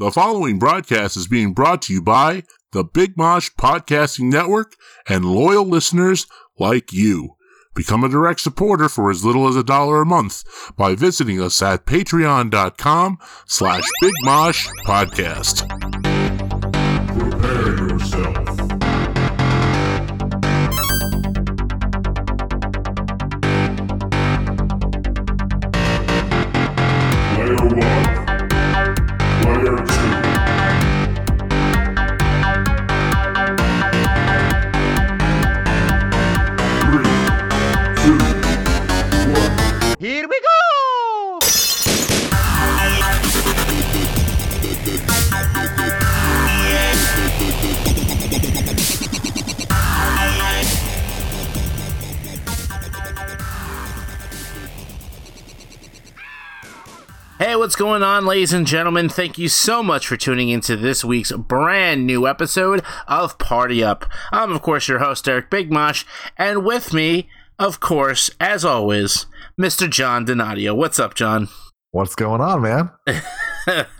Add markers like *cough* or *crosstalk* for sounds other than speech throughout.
The following broadcast is being brought to you by the Big Mosh Podcasting Network and loyal listeners like you. Become a direct supporter for as little as a dollar a month by visiting us at patreon.com slash Big Mosh Podcast. What's going on, ladies and gentlemen? Thank you so much for tuning into this week's brand new episode of Party Up. I'm, of course, your host, Eric Big Mosh, and with me, of course, as always, Mr. John Donadio. What's up, John? What's going on, man? *laughs* *laughs*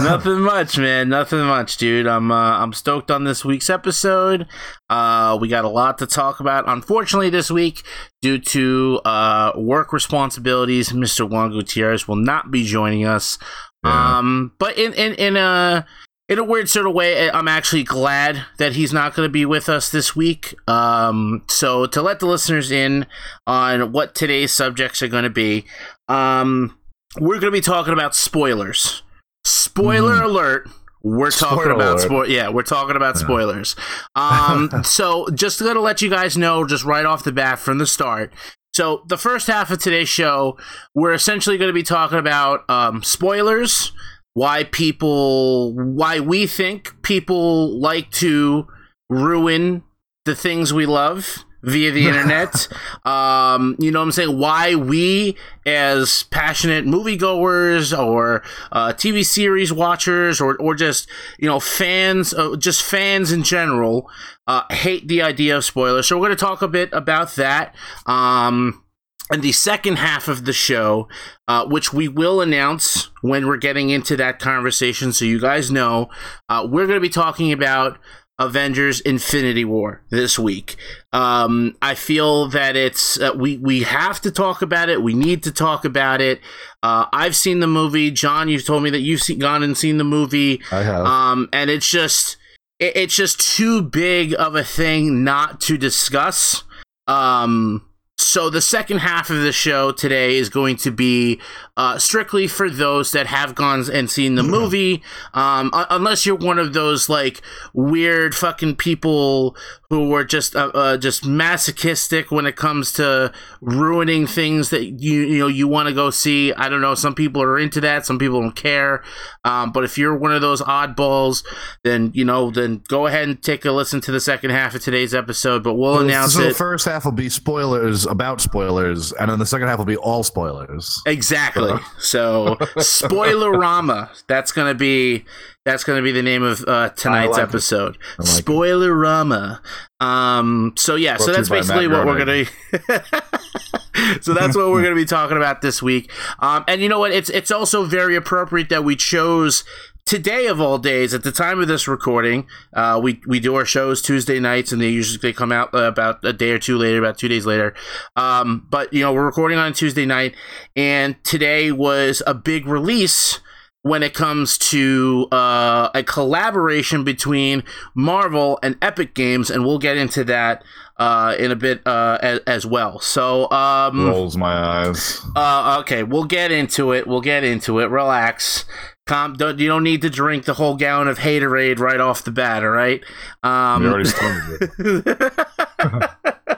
Nothing much, man. Nothing much, dude. I'm uh, I'm stoked on this week's episode. Uh, we got a lot to talk about. Unfortunately, this week, due to uh, work responsibilities, Mr. Juan Gutierrez will not be joining us. Yeah. Um, but in in in a in a weird sort of way, I'm actually glad that he's not going to be with us this week. Um, so to let the listeners in on what today's subjects are going to be, um, we're going to be talking about spoilers. Spoiler alert. We're talking Spoiler about spoil. Yeah, we're talking about spoilers. *laughs* Um, so just going to let you guys know, just right off the bat from the start. So the first half of today's show, we're essentially going to be talking about um, spoilers, why people, why we think people like to ruin the things we love via the internet. *laughs* um, you know what I'm saying? Why we, as passionate moviegoers or uh, TV series watchers or, or just, you know, fans, uh, just fans in general, uh, hate the idea of spoilers. So we're going to talk a bit about that. Um, and the second half of the show, uh, which we will announce when we're getting into that conversation, so you guys know, uh, we're going to be talking about Avengers: Infinity War this week. Um, I feel that it's uh, we we have to talk about it. We need to talk about it. Uh, I've seen the movie. John, you've told me that you've seen, gone and seen the movie. I have. Um, and it's just it, it's just too big of a thing not to discuss. Um, so the second half of the show today is going to be uh, strictly for those that have gone and seen the movie. Um, un- unless you're one of those like weird fucking people who were just uh, uh, just masochistic when it comes to ruining things that you you know you want to go see. I don't know. Some people are into that. Some people don't care. Um, but if you're one of those oddballs, then you know then go ahead and take a listen to the second half of today's episode. But we'll announce so the it. first half will be spoilers about spoilers, and then the second half will be all spoilers. Exactly. So spoilerama. *laughs* That's gonna be that's gonna be the name of uh, tonight's like episode. Like it. Um. So yeah. so Brought to that's basically Matt what we're gonna. *laughs* so that's what we're gonna be talking about this week. Um. And you know what? It's it's also very appropriate that we chose. Today of all days, at the time of this recording, uh, we we do our shows Tuesday nights, and they usually they come out uh, about a day or two later, about two days later. Um, but you know we're recording on Tuesday night, and today was a big release when it comes to uh, a collaboration between Marvel and Epic Games, and we'll get into that uh, in a bit uh, as, as well. So, um, Rolls my eyes. uh, okay, we'll get into it. We'll get into it. Relax. Calm. Don't, you don't need to drink the whole gallon of Haterade right off the bat. All right. Um, You already *laughs* started it. *laughs*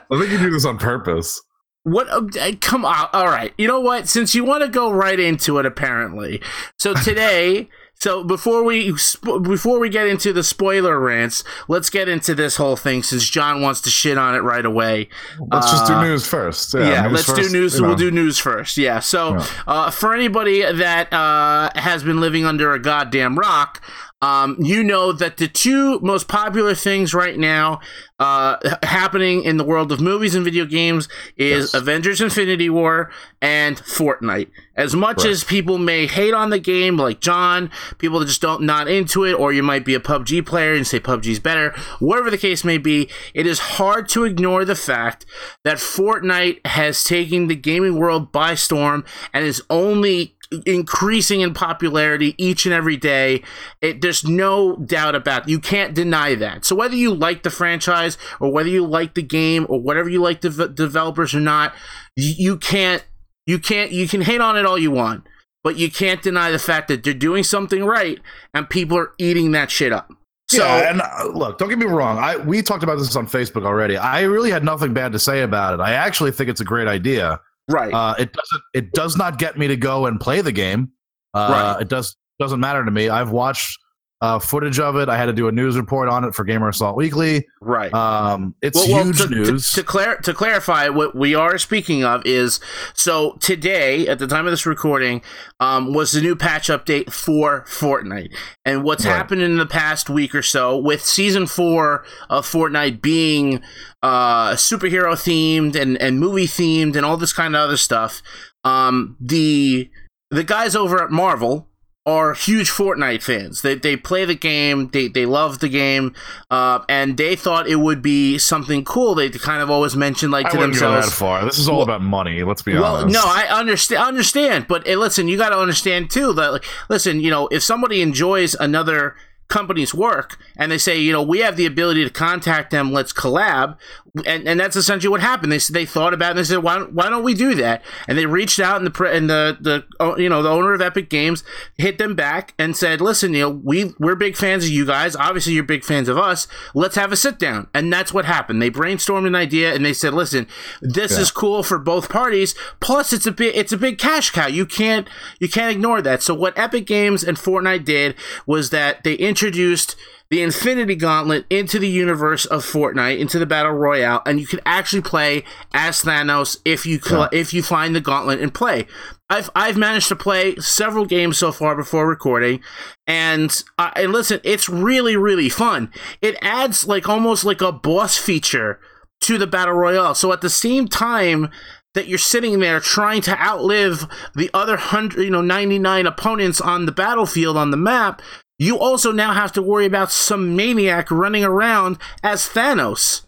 I think you do this on purpose. What? uh, Come on! All right. You know what? Since you want to go right into it, apparently. So *laughs* today, so before we sp- before we get into the spoiler rants, let's get into this whole thing. Since John wants to shit on it right away. Let's just do Uh, news first. Yeah, Yeah, news let's first, do news. you know. We'll do news first. Yeah. So, Yeah. uh, for anybody that uh, has been living under a goddamn rock, um, you know that the two most popular things right now uh, happening in the world of movies and video games is Yes. Avengers Infinity War and Fortnite. As much Right. as people may hate on the game, like John, people that just don't not into it, or you might be a PUBG player and say PUBG's better, whatever the case may be, it is hard to ignore the fact that Fortnite has taken the gaming world by storm and is only increasing in popularity each and every day. It, there's no doubt about it. You can't deny that. So whether you like the franchise or whether you like the game or whatever you like the v- developers or not, you, can't you can't you can hate on it all you want, but you can't deny the fact that they're doing something right and people are eating that shit up. So yeah, and uh, look, don't get me wrong. I we talked about this on Facebook already. I really had nothing bad to say about it. I actually think it's a great idea. Right. Uh, it doesn't. It does not get me to go and play the game. Uh, Right. It does doesn't matter to me. I've watched uh, footage of it. I had to do a news report on it for Gamer Assault Weekly. right. Um, it's Well, well, huge to, news. To, to, clar- to clarify, what we are speaking of is so today, at the time of this recording, um, was the new patch update for Fortnite. And what's Right. happened in the past week or so, with season four of Fortnite being uh, superhero themed and, and movie themed and all this kind of other stuff, um, the the guys over at Marvel are huge Fortnite fans. They, they play the game, they, they love the game, uh, and they thought it would be something cool. They kind of always mentioned like to themselves. that far. This is all Well- about money. Let's be Well, honest. no, I understand. Understand, but eh, listen, you got to understand too that, like, listen, you know, if somebody enjoys another company's work and they say, you know, we have the ability to contact them, let's collab, and, and that's essentially what happened. They said they thought about it and they said, why, don't- why don't we do that? And they reached out and the and the the oh, you know the owner of Epic Games hit them back and said, listen, you know, we we're big fans of you guys. Obviously, you're big fans of us. Let's have a sit down. And that's what happened. They brainstormed an idea and they said, listen, this is cool for both parties. Plus, it's a bit it's a big cash cow. You can't you can't ignore that. So what Epic Games and Fortnite did was that they introduced the Infinity Gauntlet into the universe of Fortnite, into the Battle Royale, and you can actually play as Thanos if you cl- if you find the Gauntlet and play. I've I've managed to play several games so far before recording, and uh, and listen, it's really really fun. It adds like almost like a boss feature to the Battle Royale. So at the same time that you're sitting there trying to outlive the other hundred, you know, 99 opponents on the battlefield on the map, you also now have to worry about some maniac running around as Thanos.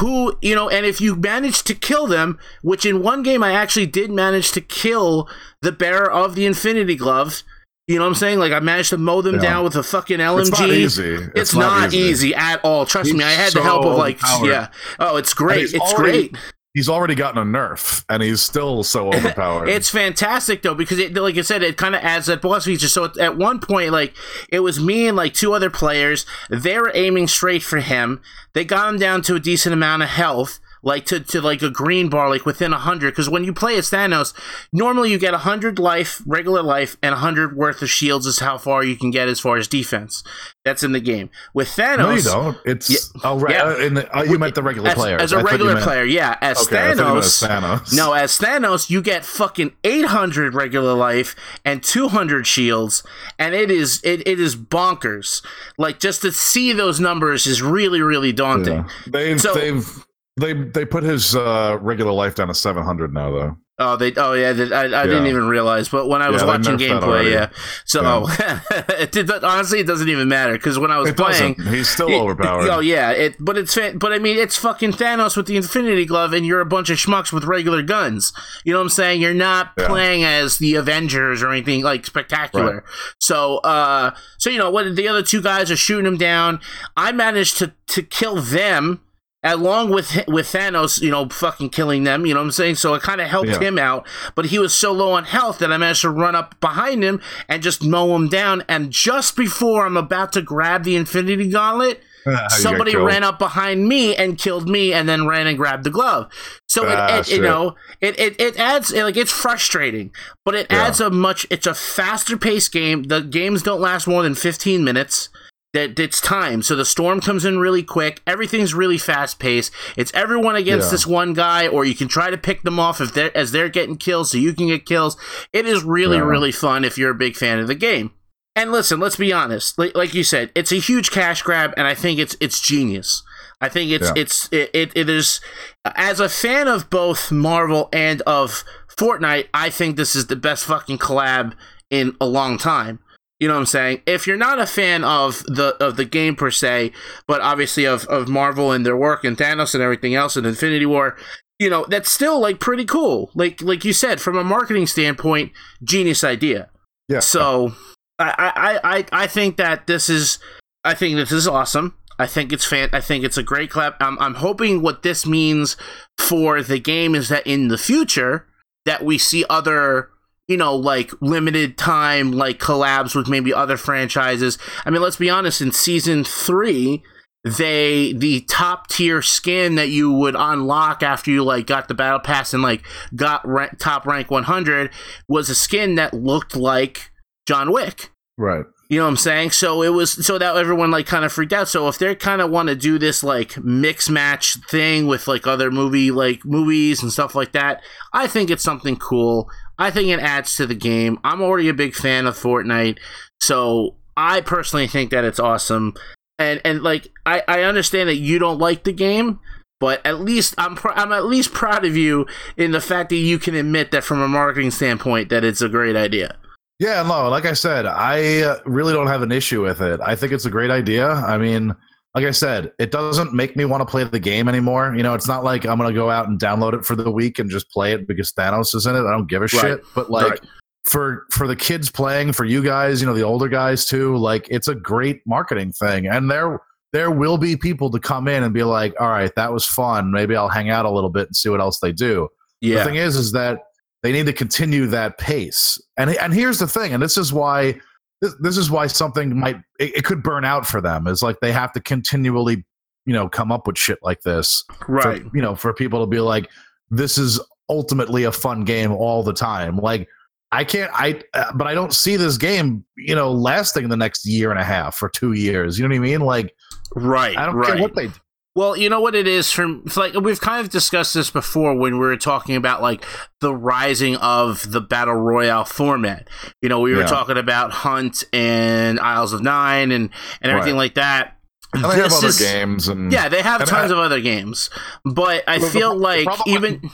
Who, you know, and if you manage to kill them, which in one game I actually did manage to kill the bearer of the Infinity Glove. You know what I'm saying? Like I managed to mow them Yeah. down with a fucking LMG. It's not easy. It's, not, easy. at all. Trust He's me, I had so the help of like overpowered. yeah. Oh, it's great. It's already- great. He's already gotten a nerf, and he's still so *laughs* overpowered. It's fantastic though because it, like I said, it kind of adds that boss feature. So at one point, like it was me and like two other players. They were aiming straight for him. They got him down to a decent amount of health. Like to, to like a green bar, like within a hundred. Because when you play as Thanos, normally you get a hundred life, regular life, and a hundred worth of shields is how far you can get as far as defense. That's in the game. With Thanos, no, you don't. It's Yeah. oh, right. Yeah. uh, in the, oh, you meant the regular as, player as I a you regular player, yeah. As Okay, I thought you meant Thanos, as Thanos. no, as Thanos, you get fucking 800 regular life and 200 shields, and it is it, it is bonkers. Like just to see those numbers is really really daunting. Yeah. They've So- they've they they put his uh, regular life down to seven hundred now though. Oh, they. Oh, yeah. They, I, I didn't even realize, but when I was Yeah, watching gameplay, yeah. So *laughs* it did. Honestly, it doesn't even matter because when I was It playing, doesn't. He's still It- overpowered. Oh yeah, it but it's but I mean it's fucking Thanos with the Infinity Glove, and you're a bunch of schmucks with regular guns. You know what I'm saying? You're not Yeah. playing as the Avengers or anything like spectacular. So uh, so you know what? The other two guys are shooting him down. I managed to to kill them. Along with with Thanos, you know, fucking killing them, you know what I'm saying? So it kind of helped Yeah. him out, but he was so low on health that I managed to run up behind him and just mow him down. And just before I'm about to grab the Infinity Gauntlet, *laughs* somebody ran up behind me and killed me and then ran and grabbed the glove so it, Ah, it you know it, it, it adds like it's frustrating but it Yeah. adds a much it's a faster paced game the games don't last more than 15 minutes that it's time so the storm comes in really quick everything's really fast paced it's everyone against Yeah. this one guy or you can try to pick them off if they're as they're getting kills so you can get kills it is really Yeah. really fun if you're a big fan of the game and listen, let's be honest. Like, like you said, it's a huge cash grab, and I think it's it's genius. I think it's Yeah. it's it, it it is as a fan of both Marvel and of Fortnite, I think this is the best fucking collab in a long time. You know what I'm saying? If you're not a fan of the of the game per se, but obviously of, of Marvel and their work and Thanos and everything else and Infinity War, you know, that's still like pretty cool. Like like you said, from a marketing standpoint, genius idea. Yeah. So I, I, I, I think that this is I think this is awesome. I think it's fan I think it's a great clap. I'm I'm hoping what this means for the game is that in the future that we see other you know like limited time like collabs with maybe other franchises. I mean, let's be honest, in season 3 they the top tier skin that you would unlock after you like got the battle pass and like got top rank 100 was a skin that looked like John Wick. Right. You know what I'm saying? So it was so that everyone like kind of freaked out. So if they kind of want to do this like mix match thing with like other movie like movies and stuff like that, I think it's something cool. I think it adds to the game. I'm already a big fan of Fortnite, so I personally think that it's awesome. And and like I I understand that you don't like the game, but at least I'm pr- I'm at least proud of you in the fact that you can admit that from a marketing standpoint that it's a great idea. Yeah, no, like I said, I uh, really don't have an issue with it. I think it's a great idea. I mean, like I said, it doesn't make me want to play the game anymore. You know, it's not like I'm going to go out and download it for the week and just play it because Thanos is in it. I don't give a shit. But like Right. for for the kids playing, for you guys, you know, the older guys too, like it's a great marketing thing. And there there will be people to come in and be like, "All right, that was fun. Maybe I'll hang out a little bit and see what else they do." Yeah. The thing is, is that they need to continue that pace. And and here's the thing, and this is why this, this is why something might it, it could burn out for them. Is like they have to continually, you know, come up with shit like this. for- right. you know, for people to be like, this is ultimately a fun game all the time. Like I can't, I, uh, but I don't see this game, you know, lasting the next year and a half or two years. You know what I mean? Like Right. I don't right. care what they. Well, you know what it is from like we've kind of discussed this before when we were talking about like the rising of the battle royale format. You know, we were Yeah. talking about Hunt and Isles of Nine and and everything Right. like that. And they have other is- games and Yeah, they have tons I- of other games, but I Well, the feel the like problem- even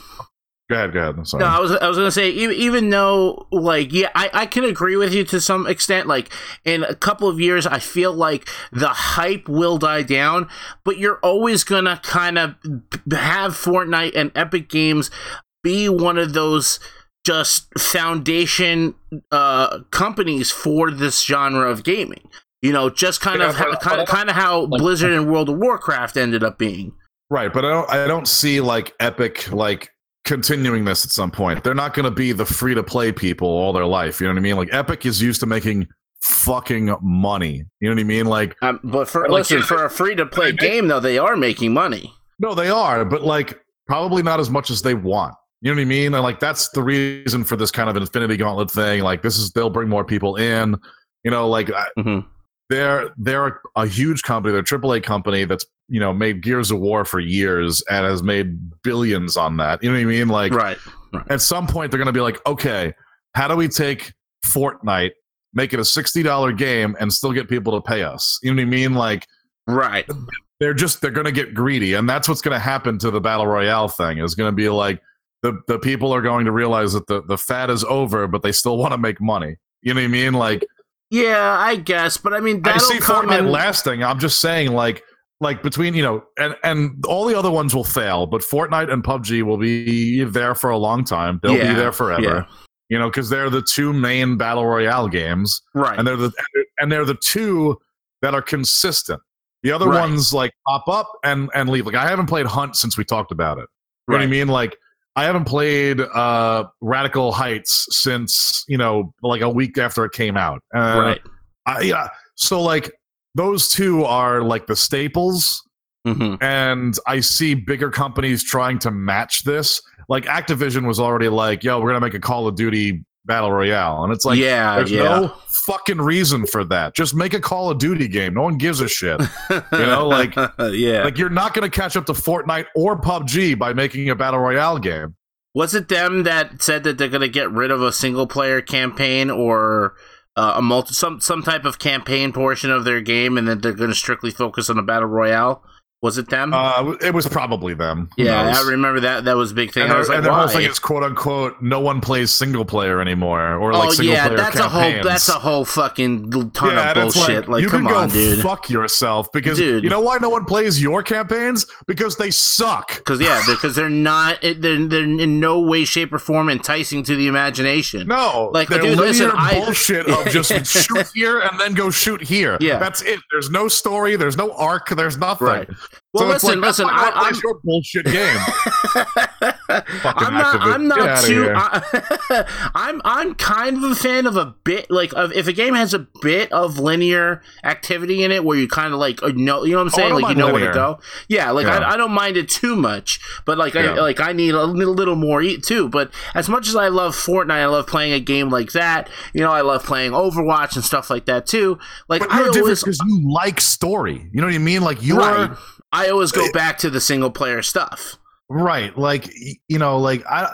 Go ahead, go ahead. I'm sorry. no, I was I was gonna say even even though like yeah, I, I can agree with you to some extent. Like in a couple of years, I feel like the hype will die down, but you're always gonna kind of have Fortnite and Epic Games be one of those just foundation uh companies for this genre of gaming. You know, just kind Yeah, of but- kind of kind of how like- Blizzard and World of Warcraft ended up being. Right, but I don't I don't see like Epic like continuing this at some point. They're not going to be the free to play people all their life, you know what I mean? Like Epic is used to making fucking money. You know what I mean? Like Um, but for Like, listen, for a free to play game though, they are making money. no, they are, but like probably not as much as they want. You know what I mean? And like that's the reason for this kind of Infinity Gauntlet thing. Like this is they'll bring more people in. You know, like Mhm. they're they're a huge company. They're a AAA company that's you know made Gears of War for years and has made billions on that. You know what I mean? Like right. at some point they're going to be like, okay, how do we take Fortnite, make it a sixty dollar game, and still get people to pay us? You know what I mean? Like Right. they're just they're going to get greedy, and that's what's going to happen to the battle royale thing. Is going to be like the the people are going to realize that the the fad is over, but they still want to make money. You know what I mean? Like Yeah, I guess, but I mean I see come Fortnite in- lasting. I'm just saying, like, like between you know, and and all the other ones will fail, but Fortnite and PUBG will be there for a long time. They'll Yeah, be there forever. yeah. You know, because they're the two main battle royale games, Right. and they're the and they're the two that are consistent. The other Right. ones like pop up and and leave. Like I haven't played Hunt since we talked about it. You know what I mean? Like I haven't played uh Radical Heights since you know like a week after it came out. Uh, right. I, yeah. So like those two are like the staples, hmm and I see bigger companies trying to match this. Like Activision was already like, "Yo, we're gonna make a Call of Duty battle royale," and it's like, yeah, there's yeah. no fucking reason for that. Just make a Call of Duty game. No one gives a shit. *laughs* you know, like- yeah. like you're not gonna catch up to Fortnite or PUBG by making a battle royale game. Was it them that said that they're going to get rid of a single player campaign or uh, a multi some some type of campaign portion of their game, and that they're going to strictly focus on the battle royale? Was it them? Uh, it was probably them. Who yeah, knows? I remember that. That was a big thing. And, I was like, and why? whole thing is quote unquote no one plays single player anymore or like oh single yeah, player that's a whole that's a whole fucking ton yeah, of bullshit. Like, you come can on, go dude. fuck yourself because Dude. you know why no one plays your campaigns because they suck. Because yeah, *laughs* because they're not. They're they're in no way, shape, or form enticing to the imagination. No, Like, they're dude, listen, I- bullshit *laughs* of just shoot here and then go shoot here. Yeah. that's it. There's no story. There's no arc. There's nothing. Right. Well, so listen, like, listen. I, I'm, your bullshit game. *laughs* I'm not. I'm not too. I, *laughs* I'm. I'm kind of a fan of a bit like of if a game has a bit of linear activity in it where you kind of like uh, know. You know what I'm Oh, saying? don't like you know where to go. Yeah. Like Yeah. I, I don't mind it too much, but like I like I need a little, more eat too. But as much as I love Fortnite, I love playing a game like that. You know, I love playing Overwatch and stuff like that too. Like But I always. because you like story. You know what I mean? Like you're Right. I always go back to the single player stuff. Right. Like you know, like I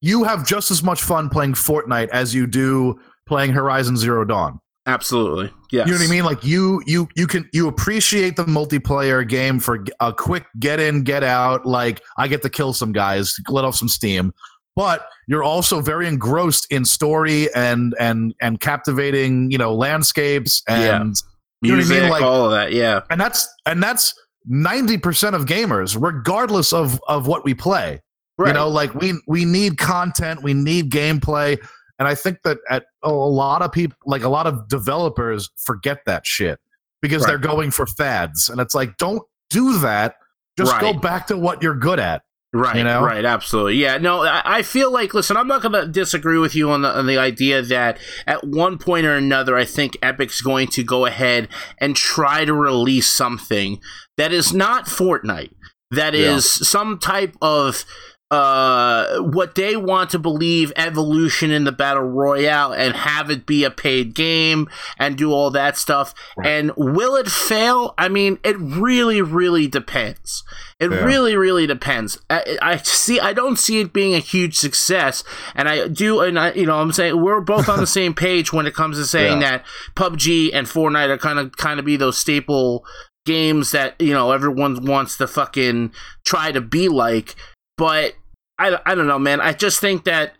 you have just as much fun playing Fortnite as you do playing Horizon Zero Dawn. Absolutely. Yes. You know what I mean? Like you you you can you appreciate the multiplayer game for a quick get in, get out, like I get to kill some guys, let off some steam. But you're also very engrossed in story and and and captivating, you know, landscapes and you know what I Music, mean? Like- all of that. Yeah. and that's and that's 90% of gamers regardless of of what we play. Right. You know, like we we need content, we need gameplay, and I think that at a lot of people, like a lot of developers, forget that shit because Right. they're going for fads, and it's like, don't do that. Just go back to what you're good at. Right, You know? right, absolutely. Yeah, no, I, I feel like, listen, I'm not going to disagree with you on the, on the idea that at one point or another, I think Epic's going to go ahead and try to release something that is not Fortnite, that Yeah. is some type of uh what they want to believe evolution in the battle royale and have it be a paid game and do all that stuff Right. and will it fail i mean it really really depends it Yeah. really really depends I, I see i don't see it being a huge success and i do and i you know i'm saying we're both on the *laughs* same page when it comes to saying Yeah. that pubg and fortnite are kind of kind of be those staple games that you know everyone wants to fucking try to be like but I, I don't know man. I just think that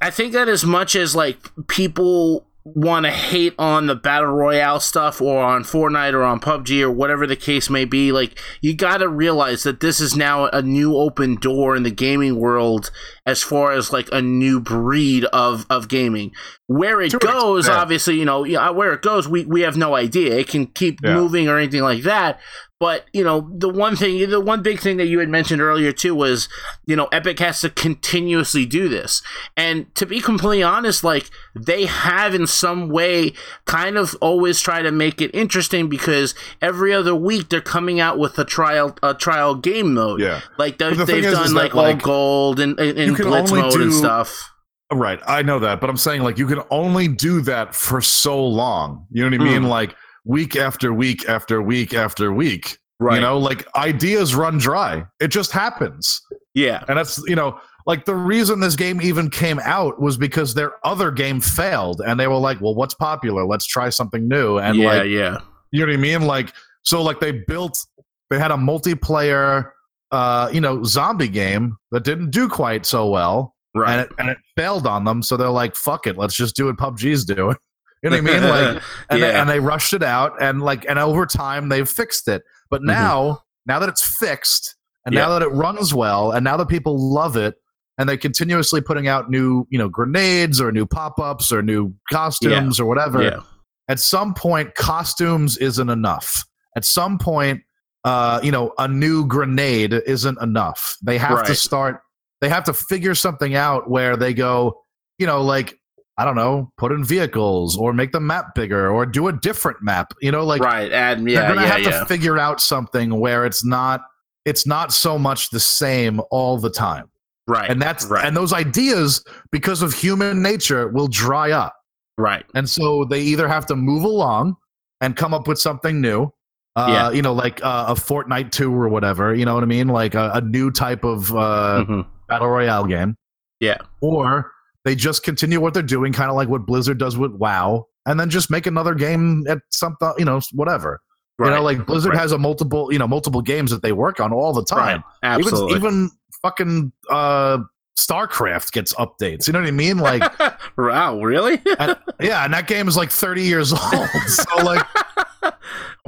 i think that as much as like people want to hate on the battle royale stuff or on fortnite or on pubg or whatever the case may be like you got to realize that this is now a new open door in the gaming world as far as like a new breed of of gaming where it To goes extent. obviously you know uh, where it goes we we have no idea it can keep Yeah. moving or anything like that but you know the one thing the one big thing that you had mentioned earlier too was you know epic has to continuously do this and to be completely honest like they have in some way kind of always try to make it interesting because every other week they're coming out with a trial a trial game mode Yeah. like the they've done is like all like, gold and, and, and you can blitz only mode and do- stuff Right. I know that, but I'm saying like you can only do that for so long. You know what I mean? Hmm. Like week after week after week after week. right You know, like ideas run dry. It just happens. yeah And that's, you know, like the reason this game even came out was because their other game failed and they were like, well, what's popular? Let's try something new. And yeah like, yeah you know what I mean? Like, so like they built, they had a multiplayer, uh, you know, zombie game that didn't do quite so well right and it, and it failed on them. So they're like, fuck it, let's just do what PUBG's doing. *laughs* You know what I mean? Like, *laughs* and, they, Yeah. and they rushed it out and like and over time they've fixed it but Mhm. now now that it's fixed and Yeah. now that it runs well and now that people love it and they're continuously putting out new you know grenades or new pop-ups or new costumes or whatever yeah at some point costumes isn't enough at some point uh you know a new grenade isn't enough. They have to start they have to figure something out where they go you know like i don't know put in vehicles or make the map bigger or do a different map you know like right and yeah, they're gonna yeah have yeah. to figure out something where it's not it's not so much the same all the time. Right and that's right. and those ideas because of human nature will dry up. Right. And so they either have to move along and come up with something new. Uh, Yeah. You know, like uh, a Fortnite 2 or whatever. You know what I mean? Like a, a new type of uh, Mhm. battle royale game. Yeah. Or they just continue what they're doing, kind of like what Blizzard does with WoW, and then just make another game at something, you know, whatever. You know, like Blizzard Right. has a multiple, you know, multiple games that they work on all the Right. time. Absolutely. Even even fucking uh StarCraft gets updates. You know what I mean? Like *laughs* wow, really? and- yeah, and that game is like 30 years *laughs* old. So like *laughs*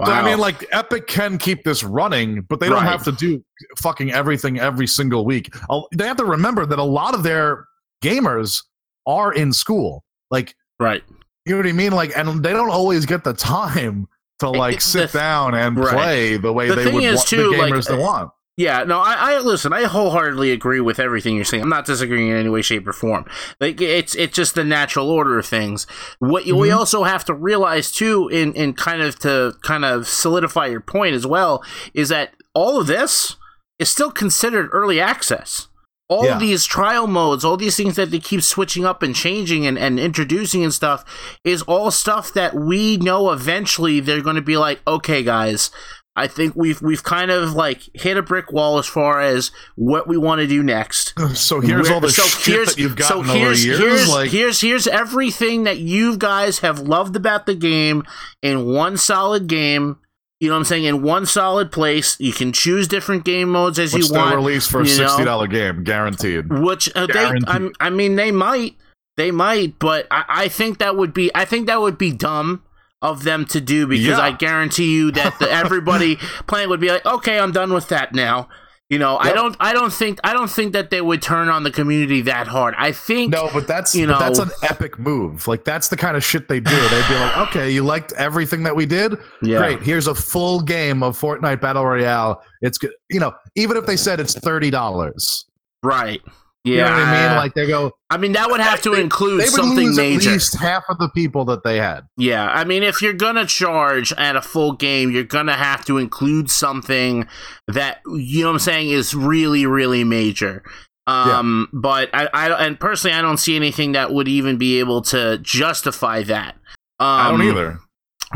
So, I mean, like Epic can keep this running, but they don't have to do fucking everything every single week. They have to remember that a lot of their gamers are in school. Like, right. you know what I mean? Like, and they don't always get the time to like *laughs* sit the- down and Right. play the way The they would want too, the like, gamers to want. Yeah, no, I, I listen. I wholeheartedly agree with everything you're saying. I'm not disagreeing in any way, shape, or form. Like it's it's just the natural order of things. What you, we mm-hmm. also have to realize too, in in kind of to kind of solidify your point as well, is that all of this is still considered early access. All Yeah. these trial modes, all these things that they keep switching up and changing and, and introducing and stuff, is all stuff that we know eventually they're going to be like, okay, guys, I think we've we've kind of like hit a brick wall as far as what we want to do next. *laughs* So here's all the So shit here's- that you've so gotten over here's, years. Here's, like, here's here's everything that you guys have loved about the game in one solid game. You know what I'm saying? In one solid place, you can choose different game modes as which you want. release for a sixty dollar game, guaranteed. Which uh, they, I'm, I mean, they might, they might, but I, I think that would be, I think that would be dumb of them to do because Yeah. I guarantee you that the, *laughs* everybody playing would be like, okay, I'm done with that now. You know, I don't, I don't think, I don't think that they would turn on the community that hard. I think, No, but that's you know that's an epic move. Like that's the kind of shit they do. They'd be like, *sighs* okay, you liked everything that we did. yeah, Great. Here's a full game of Fortnite Battle Royale. It's good. You know, even if they said it's thirty dollars, right, yeah. you know what I mean? Like they go, I mean, that would have to They- include they would something lose major. at least half of the people that they had. Yeah, I mean, if you're gonna charge at a full game, you're gonna have to include something that you know what I'm saying is really, really major. Um, but I, I, and personally, I don't see anything that would even be able to justify that. Um, I don't either.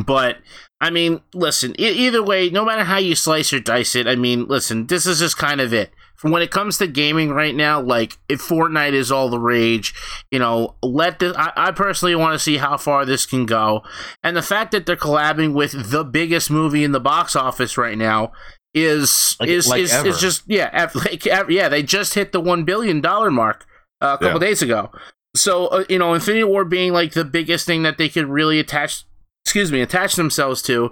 But I mean, listen. E- either way, no matter how you slice or dice it, I mean, listen. This is just kind of it. When it comes to gaming right now, like if Fortnite is all the rage, you know, let this. I, I personally want to see how far this can go, and the fact that they're collabing with the biggest movie in the box office right now is Like- is like is, ever. is just yeah, *laughs* like, yeah. They just hit the one billion dollar mark uh, a couple Yeah. days ago. So uh, you know, Infinity War being like the biggest thing that they could really attach, excuse me, attach themselves to.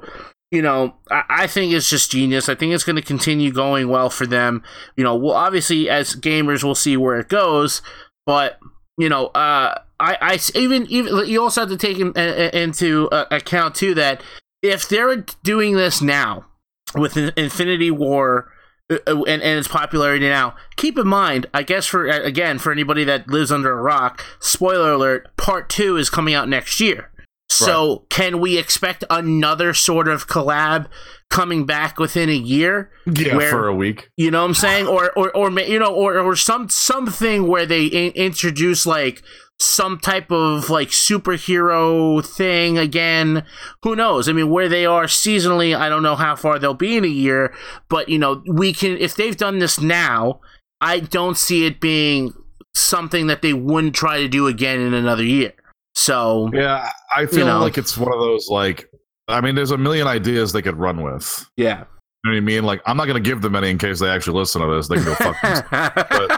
You know, I, I think it's just genius. I think it's going to continue going well for them. You know, well, obviously as gamers, we'll see where it goes. But you know, uh, I, I even even you also have to take in, uh, into uh, account too that if they're doing this now with Infinity War uh, uh, and, and its popularity now. Keep in mind, I guess for again for anybody that lives under a rock, spoiler alert: Part Two is coming out next year. So can we expect another sort of collab coming back within a year? Yeah, where- for a week. You know what I'm saying? Or or or you know or or some something where they in- introduce like some type of like superhero thing again. Who knows? I mean, where they are seasonally, I don't know how far they'll be in a year, but you know, we can if they've done this now, I don't see it being something that they wouldn't try to do again in another year. So, Yeah, I feel know. like it's one of those like. I mean, there's a million ideas they could run with. yeah. You know what I mean? Like, I'm not to give them any in case they actually listen to this. They can go fuck themselves.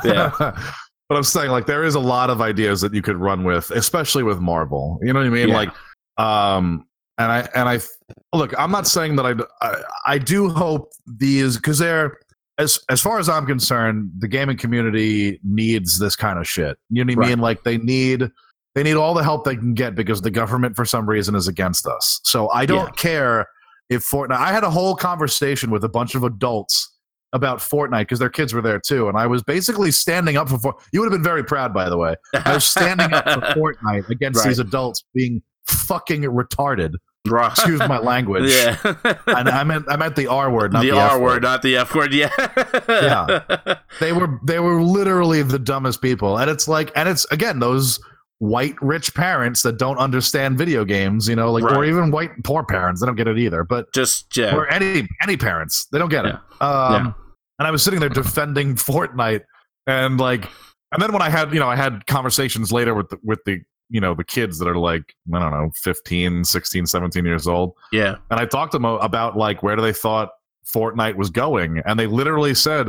*laughs* *laughs* Yeah. but I'm saying like there is a lot of ideas that you could run with, especially with Marvel. You know what I mean? Yeah. Like, um, and I and I look. I'm not saying that I I, I do hope these because they're as as far as I'm concerned, the gaming community needs this kind of shit. You know what I Right. mean? Like they need. They need all the help they can get because the government, for some reason, is against us. So I don't Yeah. care if Fortnite. I had a whole conversation with a bunch of adults about Fortnite because their kids were there too, and I was basically standing up for. For- you would have been very proud, by the way. I was standing up for *laughs* Fortnite against Right. these adults being fucking retarded. Right. Excuse my language. Yeah. And I meant I meant the R word, not the, the, R F word, not the F word. Yeah. Yeah. *laughs* They were they were literally the dumbest people, and it's like, and it's again those white rich parents that don't understand video games, you know, like or even white poor parents. They don't get it either, but Just yeah. or any any parents, they don't get it. Um, And I was sitting there defending *laughs* Fortnite, and like, and then when I had you know I had conversations later with the, with the you know the kids that are like i don't know 15 16 17 years old Yeah. and i talked to them about like where do they thought fortnite was going and they literally said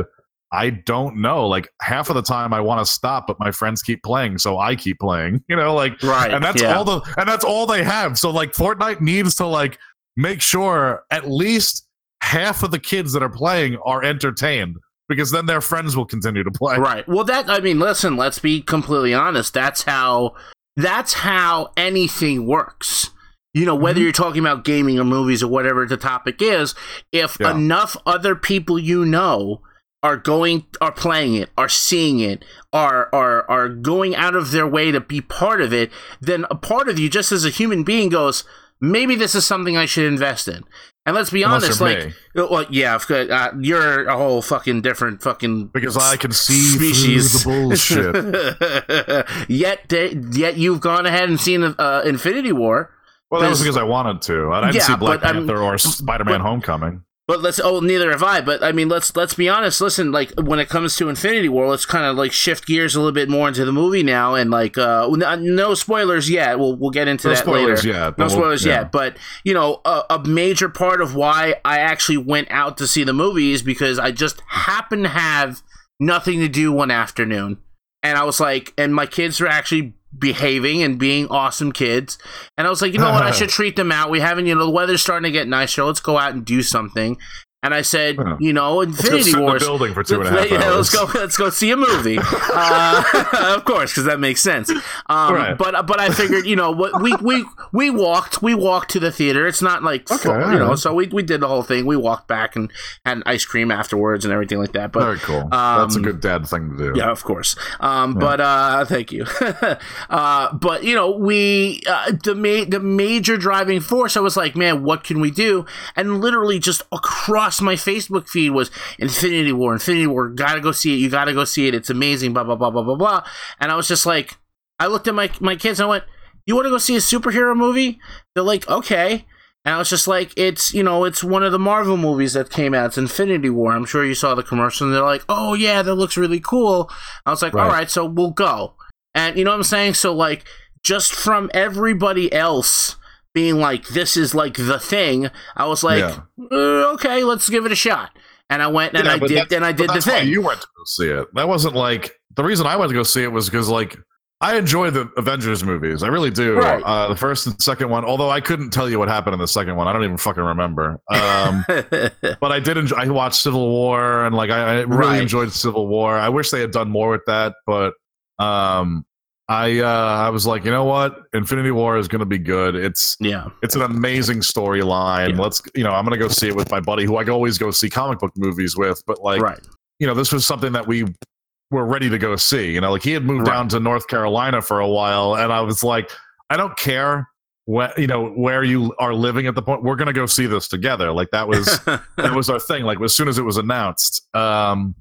i don't know like half of the time i want to stop but my friends keep playing so i keep playing *laughs* you know like Right. and that's yeah. all the and that's all they have so like fortnite needs to like make sure at least half of the kids that are playing are entertained because then their friends will continue to play Right. Well, that I mean, listen. Let's be completely honest. That's how. That's how anything works. You know, whether Mhm. you're talking about gaming or movies or whatever the topic is, if Yeah. enough other people you know are going are playing it, are seeing it, are are are going out of their way to be part of it, then a part of you, just as a human being, goes, maybe this is something I should invest in. And let's be Unless honest, like, me. well, yeah, uh, you're a whole fucking different fucking because I can see species. through the bullshit. *laughs* yet, yet you've gone ahead and seen uh, Infinity War. Well, that was because I wanted to. I didn't Yeah, see Black but, um, Panther or Spider-Man: but- Homecoming. But let's oh neither have I. But I mean let's let's be honest. Listen, like when it comes to Infinity War, let's kind of like shift gears a little bit more into the movie now, and like uh n- no spoilers yet. We'll we'll get into No that spoilers later. yet. No we'll- spoilers yeah. yet, but you know, a, a major part of why I actually went out to see the movie is because I just happened to have nothing to do one afternoon, and I was like, and my kids were actually behaving and being awesome kids, and I was like, you know what, I *laughs* should treat them out. We haven't, you know, the weather's starting to get nicer. Let's go out and do something. And I said, Yeah. you know, Let's go Infinity the Wars. building for two and a half Yeah, hours. let's go. Let's go see a movie. *laughs* uh, *laughs* of course, because that makes sense. Um, Right. But but I figured, you know, what we we we walked we walked to the theater. It's not like Okay, fu- you know. So we we did the whole thing. We walked back and had ice cream afterwards and everything like that. But Very cool. That's a um, good dad thing to do. yeah, of course. Um, But uh, thank you. *laughs* uh, but you know, we uh, the ma- the major driving force. I was like, man, what can we do? And literally, just across my Facebook feed was Infinity War. Infinity War. Gotta go see it. You gotta go see it. It's amazing. Blah blah blah blah blah blah. And I was just like, I looked at my my kids. and I went, "You want to go see a superhero movie?" They're like, "Okay." And I was just like, it's, you know, it's one of the Marvel movies that came out. It's Infinity War. I'm sure you saw the commercial. And they're like, oh, yeah, that looks really cool. I was like, Right. all right, so we'll go. And you know what I'm saying? So, like, just from everybody else being like, this is like the thing, I was like, Yeah. uh, okay, let's give it a shot. And I went and Yeah, I did, and I did the thing. You went to go see it. That wasn't like the reason I went to go see it was because like I enjoy the Avengers movies. I really do. Right. Uh, the first and second one, although I couldn't tell you what happened in the second one. I don't even fucking remember. Um, *laughs* but I did enjoy. I watched Civil War and like I, I really Right. enjoyed Civil War. I wish they had done more with that, but um, I uh, I was like, you know what, Infinity War is going to be good. It's yeah. it's an amazing storyline. Yeah. Let's you know I'm going to go see it with my buddy who I always go see comic book movies with, but like right. you know this was something that we were ready to go see. You know, like he had moved Right. down to North Carolina for a while, and I was like, I don't care. What you know where you are living at the point we're gonna go see this together like that was *laughs* that was our thing. Like as soon as it was announced, um,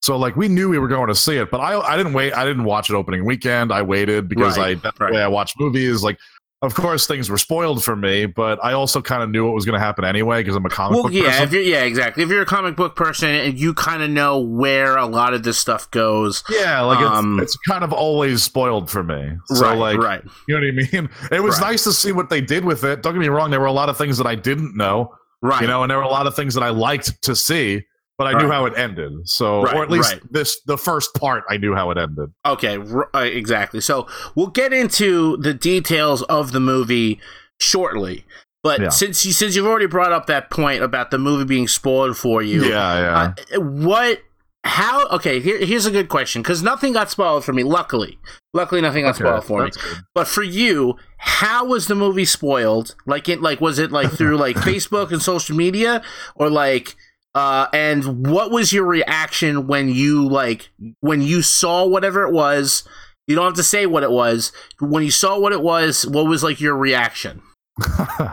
so like we knew we were going to see it, but I I didn't wait. I didn't watch it opening weekend. I waited because Right, I that's right. the way I watch movies. Like, of course, things were spoiled for me, but I also kind of knew what was going to happen anyway because I'm a comic well, book yeah, person. if you're, yeah, exactly. If you're a comic book person and you kind of know where a lot of this stuff goes, yeah, like um, it's, it's kind of always spoiled for me. So right, like, right, you know what I mean? *laughs* It was Right. nice to see what they did with it. Don't get me wrong; there were a lot of things that I didn't know. right. you know and there were a lot of things that i liked to see but i knew Right. how it ended so Right, or at least right. this the first part i knew how it ended Okay, r- uh, exactly. So we'll get into the details of the movie shortly. But Yeah. since you since you've already brought up that point about the movie being spoiled for you, yeah yeah uh, what? How? Okay, here, here's a good question because nothing got spoiled for me. Luckily, luckily nothing got Okay, spoiled for me. good. But for you, how was the movie spoiled? Like it like was it like through like *laughs* Facebook and social media or like uh and what was your reaction when you like when you saw whatever it was? You don't have to say what it was. When you saw what it was, what was like your reaction? *laughs* all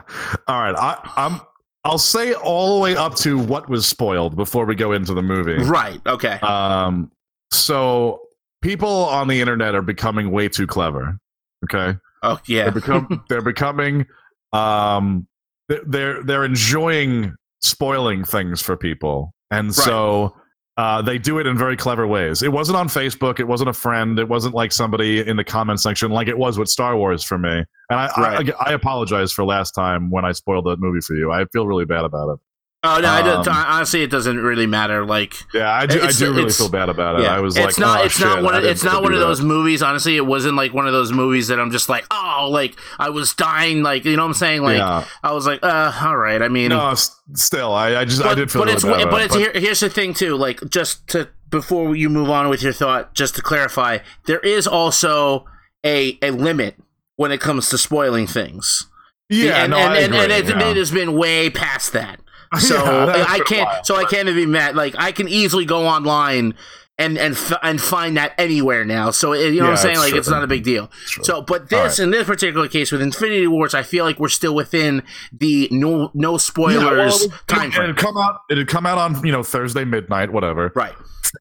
right I, i'm i'll say all the way up to what was spoiled before we go into the movie Right. Okay. um so people on the internet are becoming way too clever okay Oh yeah. they're become *laughs* they're becoming um they're they're enjoying spoiling things for people and so uh, they do it in very clever ways. It wasn't on Facebook. It wasn't a friend. It wasn't like somebody in the comment section like it was with Star Wars for me. And I, Right. I, I apologize for last time when I spoiled that movie for you. I feel really bad about it. Oh no, Um, honestly, it doesn't really matter. Like, Yeah, I do. I do really feel bad about it. yeah, I was it's like, not, oh, it's not shit, one, of, it's not one of that. those movies. Honestly, it wasn't like one of those movies that I'm just like, oh, like I was dying, like you know what I'm saying? Like yeah. I was like, uh, all right. I mean, No, still, I, I just I did feel but really it's bad about but it, it's here, here's the thing too. Like just to before you move on with your thought, just to clarify, there is also a a limit when it comes to spoiling things. yeah, and no, and, and, and it, yeah. it has been way past that. *laughs* So Yeah, I can't. while, so I can't be mad. Like I can easily go online and and f- and find that anywhere now. So it, you know what I'm saying? Like true. it's not a big deal. So, but this in this particular case with Infinity Wars, I feel like we're still within the no no Yeah, spoilers well, time it, frame. had come out. It had come out on you know Thursday midnight, whatever. Right.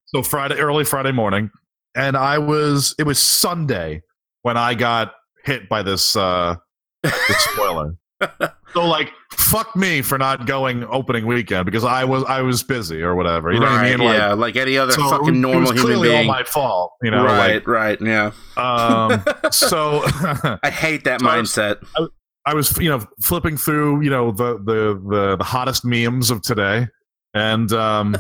So Friday, early Friday morning, and I was. It was Sunday when I got hit by this uh this *laughs* spoiler. So like, fuck me for not going opening weekend because I was I was busy or whatever. You know what I mean? Like, yeah. Like any other so fucking normal it was human being. all my fault. You know, right. right. Yeah. um. *laughs* so I hate that *laughs* So I was- mindset. I was, you know, flipping through, you know, the the the, the hottest memes of today, and um,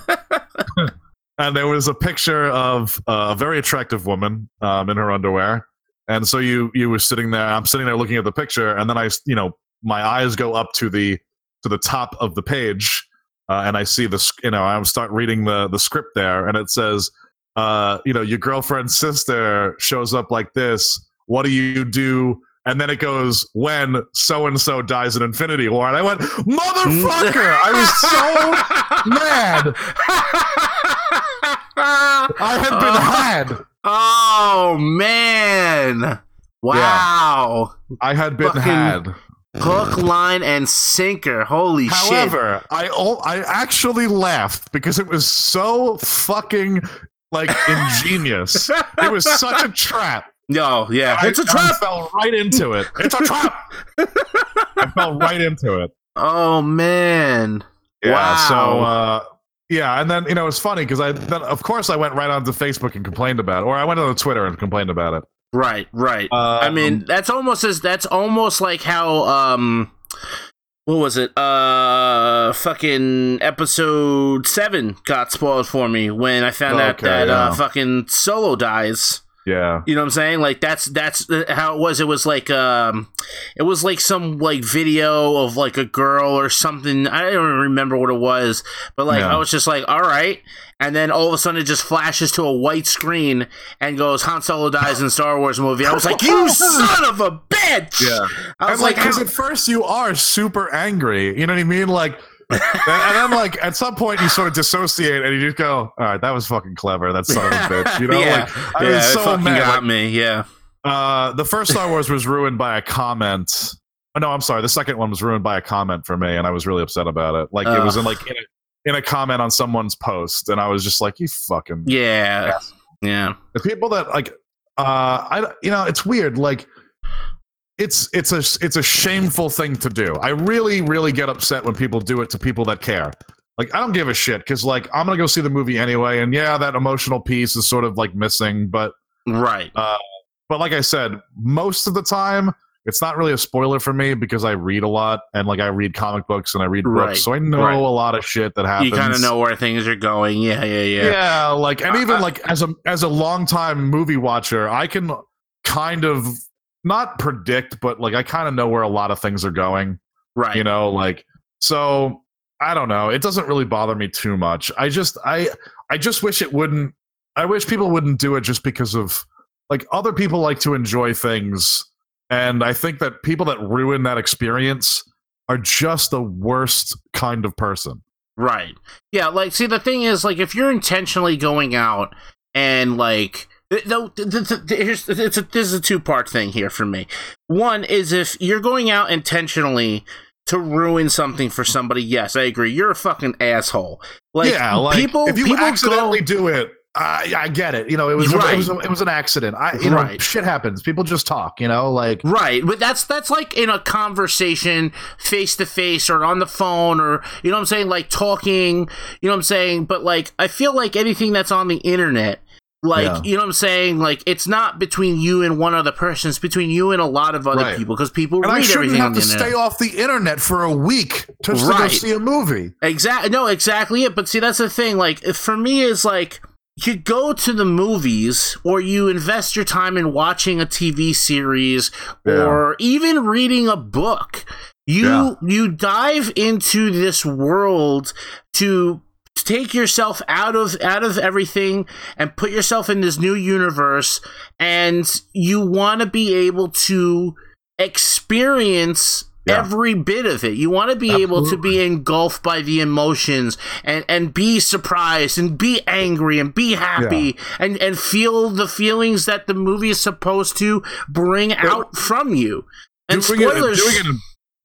*laughs* and there was a picture of a very attractive woman um, in her underwear, and so you you were sitting there. I'm sitting there looking at the picture, and then I, you know, my eyes go up to the to the top of the page, uh, and I see the, you know, I start reading the the script there, and it says, uh, you know, your girlfriend's sister shows up like this. What do you do? And then it goes when so and so dies in Infinity War, and I went, motherfucker! I was so *laughs* mad. I had been had. Oh man! Wow! I had been Fucking- had. Hook, line, and sinker. Holy shit! However, I al- I actually laughed because it was so fucking like ingenious. it was such a trap. *laughs* No, yeah, I- it's a trap. fell right into it. It's a trap. *laughs* I fell right into it. Oh man! Yeah. Wow. So uh, yeah, and then you know it's funny because I then of course I went right onto Facebook and complained about it, or I went on Twitter and complained about it. Right, right. I Um, mean, that's almost as that's almost like how um, what was it? Uh, fucking episode seven got spoiled for me when I found out Okay, that uh, fucking Solo dies. Yeah. You know what I'm saying? Like that's that's how it was. It was like um, it was like some like video of like a girl or something. I don't even remember what it was, but like Yeah. I was just like, all right. And then all of a sudden it just flashes to a white screen and goes Han Solo dies in Star Wars movie. I was like, you *laughs* son of a bitch! Yeah. I was like, like, because at first you are super angry, you know what I mean? Like, *laughs* and and then like at some point you sort of dissociate and you just go, "All right, that was fucking clever, that son of a *laughs* bitch," you know? yeah, Like, I yeah, was so mad. got Like, me. Yeah, uh, the first Star Wars was ruined by a comment. Oh, no, I'm sorry. The second one was ruined by a comment for me, and I was really upset about it. Like, it was in like in a, in a comment on someone's post, and I was just like, "You fucking yeah, yeah. the people that like uh i you know it's weird like it's it's a it's a shameful thing to do i really really get upset when people do it to people that care like i don't give a shit because like i'm gonna go see the movie anyway and yeah that emotional piece is sort of like missing but Right. Uh, but like i said most of the time it's not really a spoiler for me because i read a lot and like i read comic books and i read books Right, so i know right. a lot of shit that happens You kind of know where things are going. Yeah, yeah, yeah. yeah, like and even like as a as a longtime movie watcher, I can kind of not predict, but like I kind of know where a lot of things are going. Right. You know, like so I don't know. It doesn't really bother me too much. I just I I just wish it wouldn't. I wish people wouldn't do it just because of like other people like to enjoy things, and I think that people that ruin that experience are just the worst kind of person. Right. Yeah, like see the thing is like if you're intentionally going out and like th- no, th- th- th- here's it's a, this is a two part thing here for me. One is if you're going out intentionally to ruin something for somebody. Yes, I agree. You're a fucking asshole. Like yeah, like people, if you people accidentally go, do it, I, I get it. You know, it was Right. it was it was an accident. I you know, Right. shit happens. People just talk. You know, like Right, but that's that's like in a conversation face to face or on the phone or you know what I'm saying like talking, you know what I'm saying, but like I feel like anything that's on the internet like Yeah. you know what I'm saying like it's not between you and one other person, it's between you and a lot of other Right. people because people and I shouldn't everything have on the to internet. stay off the internet for a week just to go see a movie. Exactly. No, exactly it. But see, that's the thing. Like, for me, is like you go to the movies or you invest your time in watching a TV series Yeah. or even reading a book. You Yeah. you dive into this world to take yourself out of out of everything and put yourself in this new universe and you want to be able to experience Yeah. every bit of it. You want to be able to be engulfed by the emotions and and be surprised and be angry and be happy and and feel the feelings that the movie is supposed to bring out from you. And doing it, doing it in,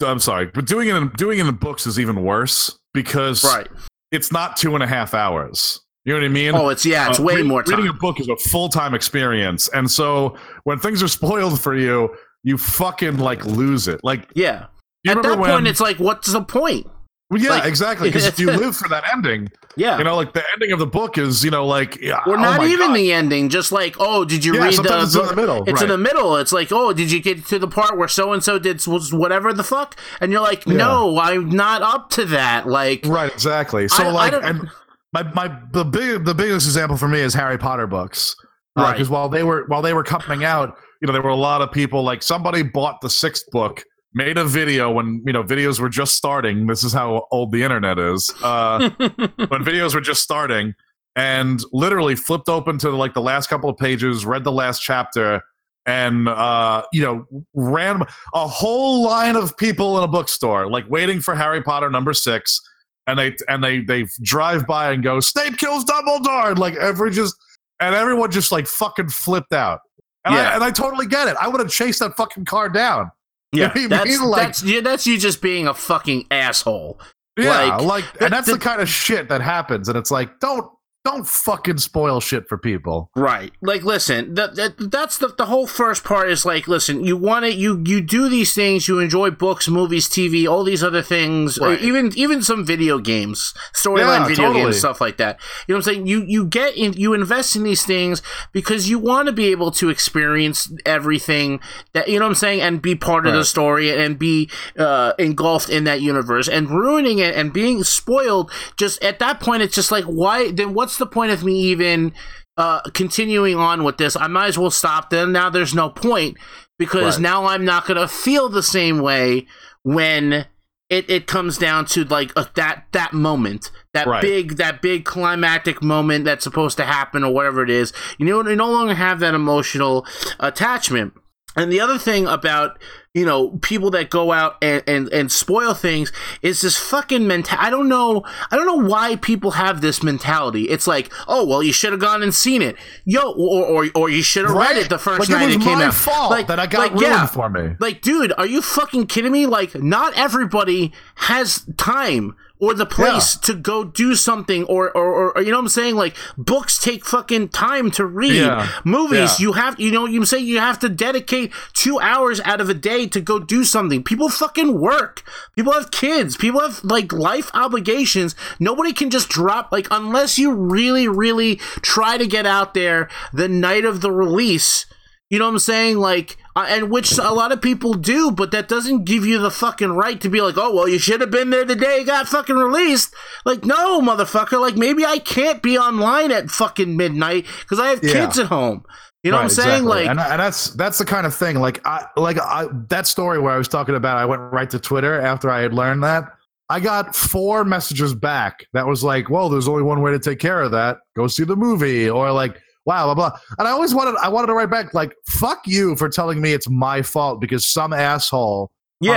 I'm sorry, but doing it in, doing it in books is even worse because right? It's not two and a half hours. You know what I mean? Oh, it's yeah, it's Uh, way read- more time. Reading a book is a full time experience, and so when things are spoiled for you, you fucking like lose it. Like yeah. At that when? point, it's like, what's the point? Well, yeah, like- exactly. Because if you *laughs* live for that ending. Yeah. You know, like the ending of the book is, you know, like yeah, or oh not my even God. the ending, just like, oh, did you Yeah, read the? it's in the middle, It's in the middle. It's like, oh, did you get to the part where so and so did whatever the fuck? And you're like, no, I'm not up to that. Like, Right, exactly. So I- I like, don't- and my my the big the biggest example for me is Harry Potter books, uh, Right. Because while they were while they were coming out, you know, there were a lot of people like somebody bought the sixth book, made a video when you know videos were just starting. This is how old the internet is. Uh, *laughs* when videos were just starting, and literally flipped open to like the last couple of pages, read the last chapter. And uh, you know, ran a whole line of people in a bookstore, like waiting for Harry Potter number six, and they and they they drive by and go, Snape kills Dumbledore, and like every just and everyone just like fucking flipped out. And Yeah. I and I totally get it. I would have chased that fucking car down. Yeah, *laughs* You know that's mean? Like- that's yeah, that's you just being a fucking asshole. Yeah, Like, like, and that's the- the, kind of shit that happens. And it's like, don't don't fucking spoil shit for people. Right. Like, listen, that, that that's the the whole first part is like, listen, you want to you you do these things, you enjoy books, movies, TV, all these other things, or Right. even even some video games, storyline Yeah, video totally. games, stuff like that. You know what I'm saying? You you get in, you invest in these things because you want to be able to experience everything that you know what I'm saying, and be part of the story and be uh, engulfed in that universe, and ruining it and being spoiled. Just at that point, it's just like, why? Then what's the point of me even? uh, continuing on with this, I might as well stop. Then now there's no point because Right. now I'm not gonna feel the same way when it, it comes down to like a, that that moment, that Right. big that big climactic moment that's supposed to happen or whatever it is. You know, you no longer have that emotional attachment. And the other thing about you know people that go out and, and, and spoil things is this fucking mental. I don't know. I don't know why people have this mentality. It's like, oh well, you should have gone and seen it, yo, or or, or you should have read it the first like night it was it came my out. fault like that I got like, ruined yeah. for me. Like, dude, are you fucking kidding me? Like, not everybody has time or the place to go do something, or, or, or, you know what I'm saying? Like, books take fucking time to read. Yeah. Movies, Yeah. you have, you know, you say you have to dedicate two hours out of a day to go do something. People fucking work. People have kids. People have, like, life obligations. Nobody can just drop, like, unless you really, really try to get out there the night of the release. You know what I'm saying? Like, uh, and which a lot of people do, but that doesn't give you the fucking right to be like, oh, well, you should have been there the day it got fucking released. Like, no, motherfucker. Like, maybe I can't be online at fucking midnight because I have Yeah. kids at home. You know what I'm saying? exactly. Like, and, and that's that's the kind of thing. Like I like I, that story where I was talking about. I went right to Twitter after I had learned that. I got four messages back that was like, "Well, there's only one way to take care of that. Go see the movie," or like, "Wow, blah blah." And I always wanted I wanted to write back like, "Fuck you for telling me it's my fault because some asshole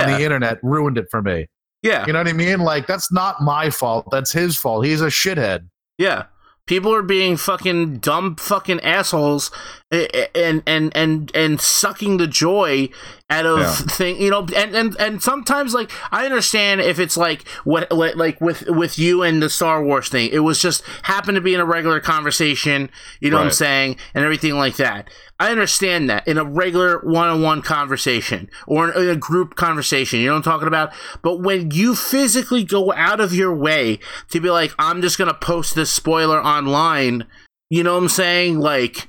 on the internet ruined it for me." yeah, You know what I mean? Like that's not my fault. That's his fault. He's a shithead. yeah. People are being fucking dumb fucking assholes and and and and sucking the joy out of Yeah. thing you know and, and and sometimes like i understand if it's like what like like with with you and the star wars thing. It was just happened to be in a regular conversation you know what i'm saying and everything like that. I understand that in a regular one-on-one conversation or in a group conversation you know what i'm talking about? But when you physically go out of your way to be like i'm just gonna post this spoiler online you know what i'm saying? Like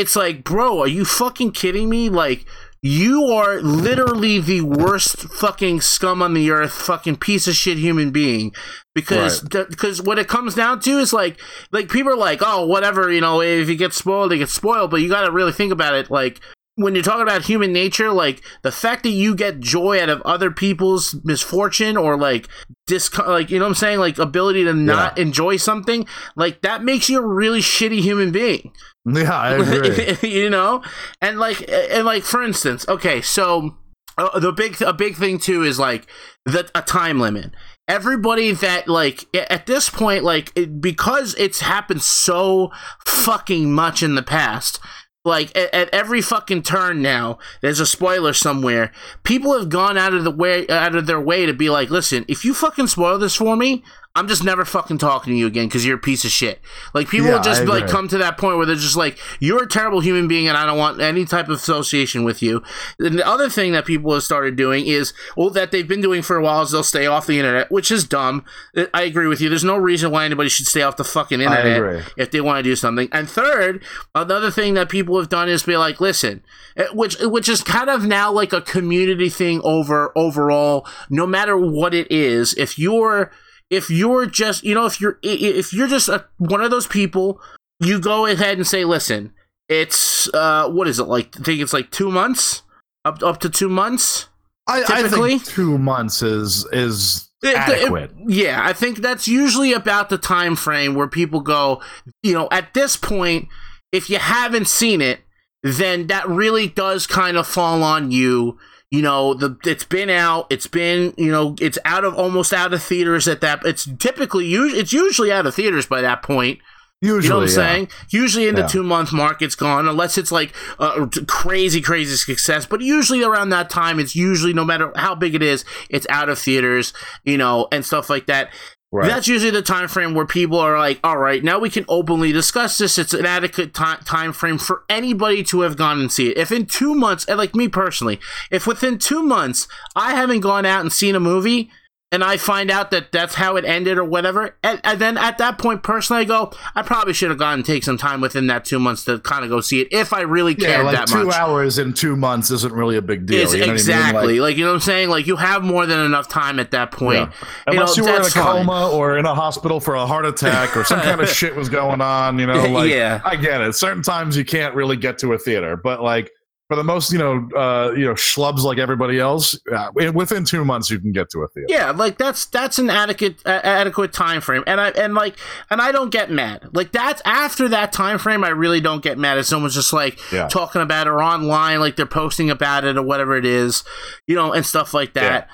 it's like, bro, are you fucking kidding me? Like, you are literally the worst fucking scum on the earth, fucking piece of shit human being. Because because what it comes down to is like like people are like, oh, whatever, you know, if you get spoiled, they get spoiled. But you got to really think about it, like. When you're talking about human nature, like the fact that you get joy out of other people's misfortune or like dis, like you know what I'm saying, like ability to not enjoy something, like that makes you a really shitty human being *laughs* Yeah, I *laughs* agree. you know? And like and like for instance okay so uh, the big a big thing too is like the a time limit. Everybody that like at this point like it, because it's happened so fucking much in the past like at, at every fucking turn now there's a spoiler somewhere. People have gone out of the way out of their way to be like listen if you fucking spoil this for me i'm just never fucking talking to you again because you're a piece of shit. Like people Yeah, will just like come to that point where they're just like you're a terrible human being and i don't want any type of association with you. And the other thing that people have started doing is well that they've been doing for a while is they'll stay off the internet which is dumb. I I agree with you. There's no reason why anybody should stay off the fucking internet if they want to do something. And third, another thing that people have done is be like, listen, eh, which which is kind of now like a community thing over overall. No matter what it is, if you're if you're just you know if you're i- i- if you're just a, one of those people, you go ahead and say, listen, it's uh what is it like? I think it's like two months up up to two months. I, I Typically- think two months is is It- it- adequate. yeah, I think that's usually about the time frame where people go, you know, at this point, if you haven't seen it, then that really does kind of fall on you. You know, the it's been out, it's been, you know, it's out of almost out of theaters at that. It's typically it's usually out of theaters by that point. Usually, You know what I'm yeah. saying? Usually in the Yeah. two month mark, it's gone, unless it's like uh, a crazy, crazy success. But usually around that time, it's usually no matter how big it is, it's out of theaters, you know, and stuff like that. Right. That's usually the time frame where people are like, "All right, now we can openly discuss this. It's an adequate ti- time frame for anybody to have gone and see it." If in two months, like me personally, if within two months I haven't gone out and seen a movie, and I find out that that's how it ended or whatever, and, and then at that point, personally, I go, I probably should have gone and take some time within that two months to kind of go see it if I really yeah, cared like that two much. hours in two months isn't really a big deal. You know what I mean? exactly Like, like, you know what I'm saying. Like you have more than enough time at that point. Yeah. Unless you, were in a fine. coma or in a hospital for a heart attack or some kind of *laughs* shit was going on, you know, like Yeah. I get it. Certain times you can't really get to a theater, but like for the most, you know, uh, you know, schlubs like everybody else, uh, within two months you can get to a theater. Yeah, like that's that's an adequate uh, adequate time frame, and I and like and I don't get mad. Like that's after that time frame, I really don't get mad if someone's just like Yeah. talking about it or online, like they're posting about it or whatever it is, you know, and stuff like that.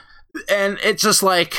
And it's just like.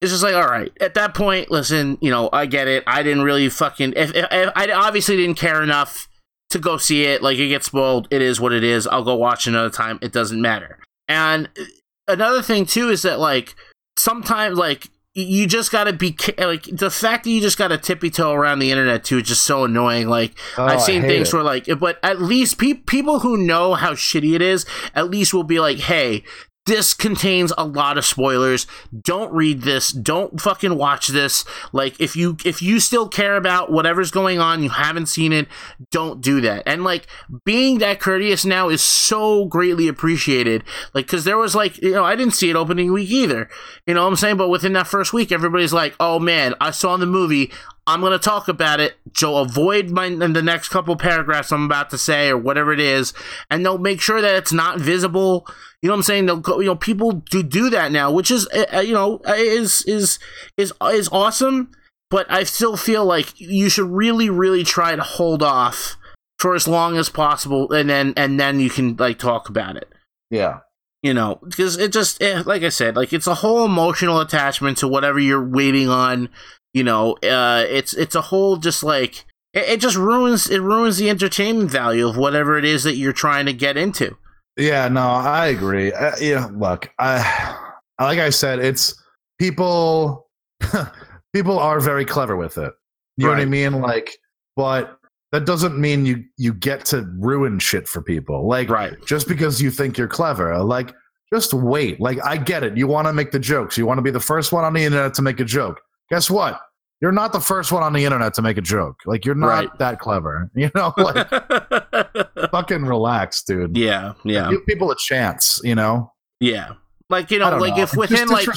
It's just like, all right. At that point, listen, you know, I get it. I didn't really fucking. If, if, if I obviously didn't care enough to go see it, like it gets spoiled. It is what it is. I'll go watch another time. It doesn't matter. And uh, another thing too is that like sometimes like you just gotta be like the fact that you just gotta tippy toe around the internet too is just so annoying. Like Oh, I've seen things it. where like, but at least pe- people who know how shitty it is, at least will be like, hey. This contains a lot of spoilers. Don't read this. Don't fucking watch this. Like if you if you still care about whatever's going on, you haven't seen it, don't do that. And like being that courteous now is so greatly appreciated. Like cuz there was like, you know, I didn't see it opening week either. You know what I'm saying? But within that first week everybody's like, "Oh man, I saw the movie. I'm going to talk about it. So avoid my the next couple paragraphs I'm about to say or whatever it is, and they'll make sure that it's not visible. You know what I'm saying? They'll go, you know, people do do that now, which is uh, uh, you know is is is is awesome. But I still feel like you should really really try to hold off for as long as possible, and then and then you can like talk about it Yeah. you know because it just eh, like i said like it's a whole emotional attachment to whatever you're waiting on you know uh it's it's a whole just like it, it just ruins it ruins the entertainment value of whatever it is that you're trying to get into Yeah, no, I agree. Uh, yeah, look, I like I said, it's people. *laughs* people are very clever with it. You know what I mean? Like, but that doesn't mean you you get to ruin shit for people. Like, Right. just because you think you're clever, like, just wait. Like, I get it. You want to make the jokes. You want to be the first one on the internet to make a joke. Guess what? You're not the first one on the internet to make a joke. Like, you're not Right. that clever. *laughs* You know, like, *laughs* fucking relax, dude. yeah, yeah, Give people a chance. You know. yeah. Like you know, like know. if within like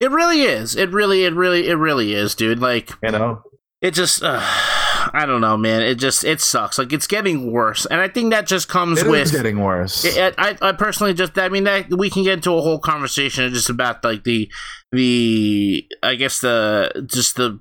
it really is. It really, it really, it really is, dude. Like you know. it just, uh, I don't know, man. It just, it sucks. Like it's getting worse, and I think that just comes It with. is getting worse. It, I, I personally just I mean that we can get into a whole conversation just about like the the I guess the just the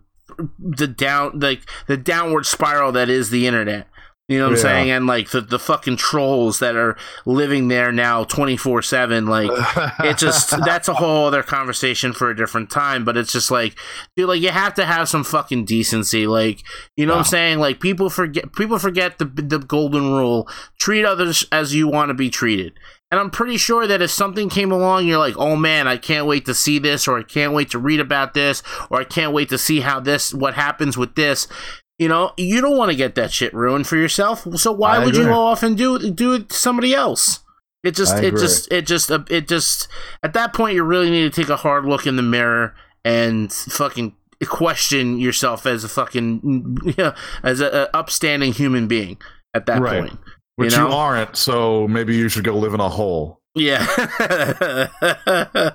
the down like the downward spiral that is the internet. You know what I'm saying? And like the, the fucking trolls that are living there now 24 7. Like, *laughs* it just, that's a whole other conversation for a different time. But it's just like, dude, like, you have to have some fucking decency. Like, you know what I'm saying? Like, people forget, people forget the, the golden rule treat others as you want to be treated. And I'm pretty sure that if something came along, you're like, oh man, I can't wait to see this, or I can't wait to read about this, or I can't wait to see how this, what happens with this. You know, you don't want to get that shit ruined for yourself. So why I would you go off and do do it to somebody else? It just, it just, it just, uh, it just. At that point, you really need to take a hard look in the mirror and fucking question yourself as a fucking, you *laughs* know, as a, a upstanding human being. At that Right. point, Which you you, know? aren't, so maybe you should go live in a hole. Yeah. *laughs*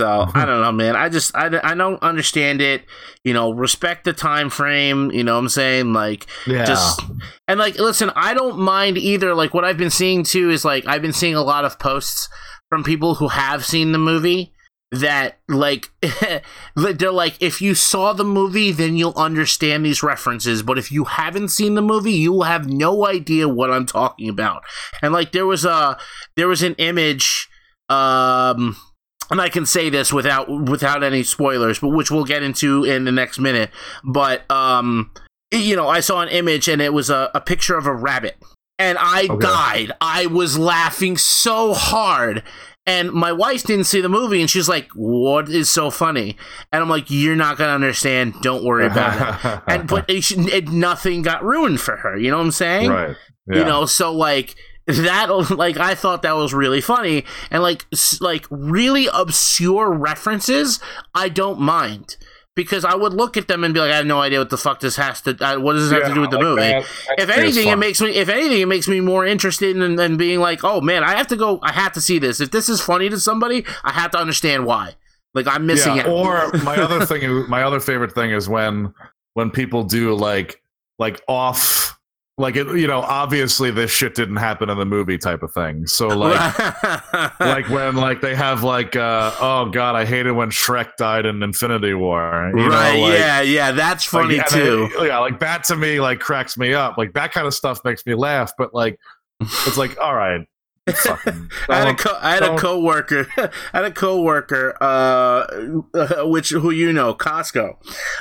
so I don't know, man. I just I, I don't understand it. You know, respect the time frame. You know what I'm saying? Like Yeah. just and like listen, I don't mind either. Like what I've been seeing too is like I've been seeing a lot of posts from people who have seen the movie that like *laughs* they're like if you saw the movie then you'll understand these references but if you haven't seen the movie you will have no idea what I'm talking about and like there was a there was an image um and I can say this without without any spoilers but which we'll get into in the next minute. But um you know I saw an image and it was a, a picture of a rabbit. And I Okay. died. I was laughing so hard. And my wife didn't see the movie and she's like what is so funny? And I'm like you're not gonna understand. Don't worry about it. *laughs* And but it, it, nothing got ruined for her. You know what I'm saying? Right. you know so like that like i thought that was really funny. And like s- like really obscure references i don't mind. Because i would look at them and be like i have no idea what the fuck this has to uh, what does this have to do with the movie? if anything it makes me if anything it makes me more interested in, in being like oh man i have to go i have to see this. If this is funny to somebody i have to understand why. Like i'm missing yeah, it Or *laughs* my other thing, my other favorite thing is when when people do like like off, like it, you know, obviously this shit didn't happen in the movie type of thing. So *laughs* like. like when like they have like uh oh god I hated when Shrek died in Infinity War you right know, like, yeah yeah that's like, funny and too yeah like that to me like cracks me up like that kind of stuff makes me laugh but like it's like all right fucking, *laughs* I had a co- I had a coworker. *laughs* I had a coworker, uh, *laughs* which who you know, Costco.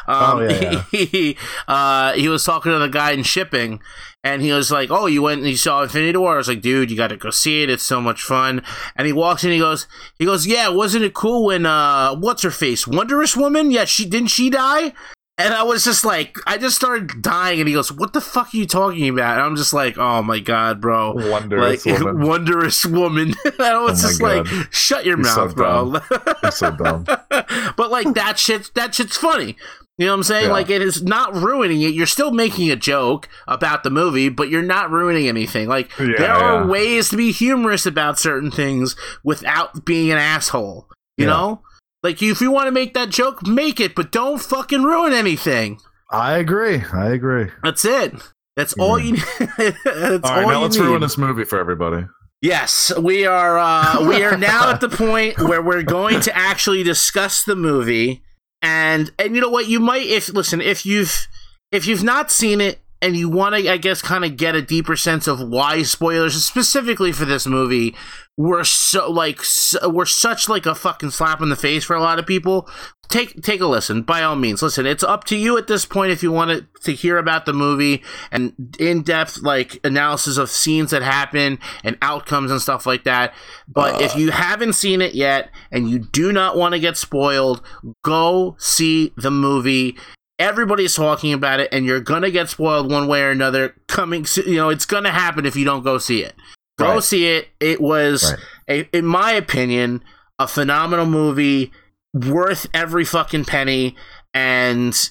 Um, Oh, yeah, yeah. He uh, he was talking to the guy in shipping, and he was like, "Oh, you went and you saw Infinity War?" I was like, "Dude, you got to go see it. It's so much fun." And he walks in, he goes, he goes, "Yeah, wasn't it cool when uh, what's her face, Wondrous Woman? Yeah, she didn't she die?" And I was just like, I just started dying, and he goes, "What the fuck are you talking about?" And I'm just like, "Oh my god, bro!" wondrous like *laughs* woman. wondrous woman. *laughs* and I was Oh just God. like, shut your so mouth, bro. He's so dumb. *laughs* but like that shit, that shit's funny. You know what I'm saying? Yeah. Like it is not ruining it. You're still making a joke about the movie, but you're not ruining anything. Like Yeah, there are yeah. ways to be humorous about certain things without being an asshole. You know? Like if you want to make that joke, make it, but don't fucking ruin anything. I agree I agree That's it. That's all you need. *laughs* That's all right all now you let's need. ruin this movie for everybody Yes, we are. Uh, we are now at the point where we're going to actually discuss the movie, and and you know what? You might, if listen, if you've if you've not seen it, and you want to, I guess, kind of get a deeper sense of why spoilers, specifically for this movie, were so like so, were such like a fucking slap in the face for a lot of people. Take take a listen. By all means, listen. It's up to you at this point if you want to, to hear about the movie and in depth like analysis of scenes that happen and outcomes and stuff like that. But uh, if you haven't seen it yet and you do not want to get spoiled, go see the movie everybody's talking about it and you're gonna get spoiled one way or another coming you know it's gonna happen if you don't go see it go right. see it it was right. a, in my opinion a phenomenal movie worth every fucking penny and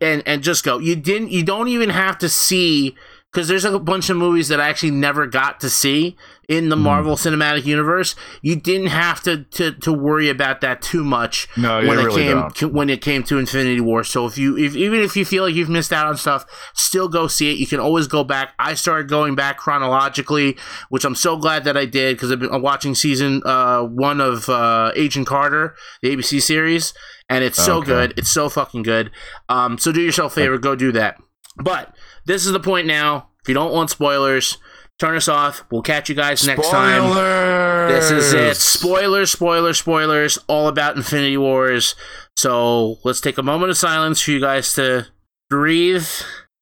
and and just go you didn't you don't even have to see because there's a bunch of movies that I actually never got to see in the mm. Marvel Cinematic Universe. You didn't have to, to, to worry about that too much no, when it really came don't. when it came to Infinity War. So if you if even if you feel like you've missed out on stuff, still go see it. You can always go back. I started going back chronologically, which I'm so glad that I did because I've been watching season uh, one of uh, Agent Carter, the ABC series, and it's so okay. good. It's so fucking good. Um, so do yourself a favor, go do that. But this is the point now. If you don't want spoilers, turn us off. We'll catch you guys next spoilers! time. This is it. Spoilers, spoilers, spoilers, all about Infinity Wars. So let's take a moment of silence for you guys to breathe,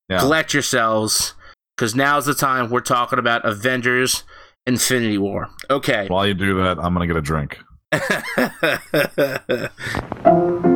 yeah. collect yourselves, because now's the time we're talking about Avengers Infinity War. Okay. While you do that, I'm going to get a drink. *laughs*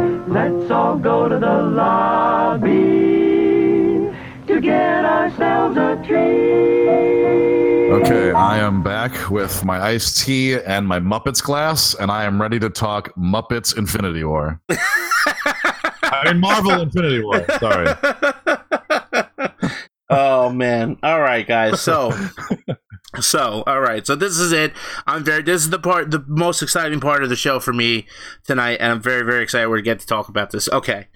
Let's all go to the lobby to get ourselves a treat. Okay, I am back with my iced tea and my Muppets glass, and I am ready to talk Muppets Infinity War. *laughs* I mean, Marvel Infinity War. Sorry. *laughs* oh man! All right, guys. So *laughs* So, all right. So this is it. I'm very. This is the part, the most exciting part of the show for me tonight, and I'm very, very excited we get to talk about this. Okay.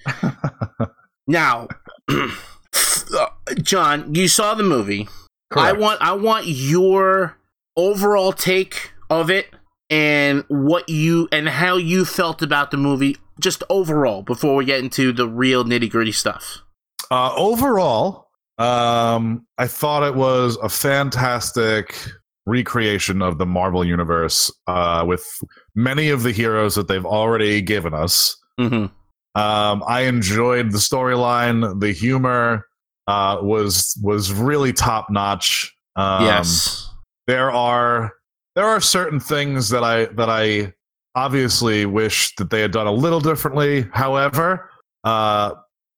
*laughs* now, *clears throat* John, you saw the movie. Correct. I want. I want your overall take of it and what you and how you felt about the movie, just overall, before we get into the real nitty gritty stuff. Uh, overall, um, I thought it was a fantastic recreation of the Marvel universe uh, with many of the heroes that they've already given us. Mm-hmm. Um, I enjoyed the storyline. The humor uh, was was really top notch. Um, yes, there are there are certain things that I that I obviously wish that they had done a little differently. However, uh,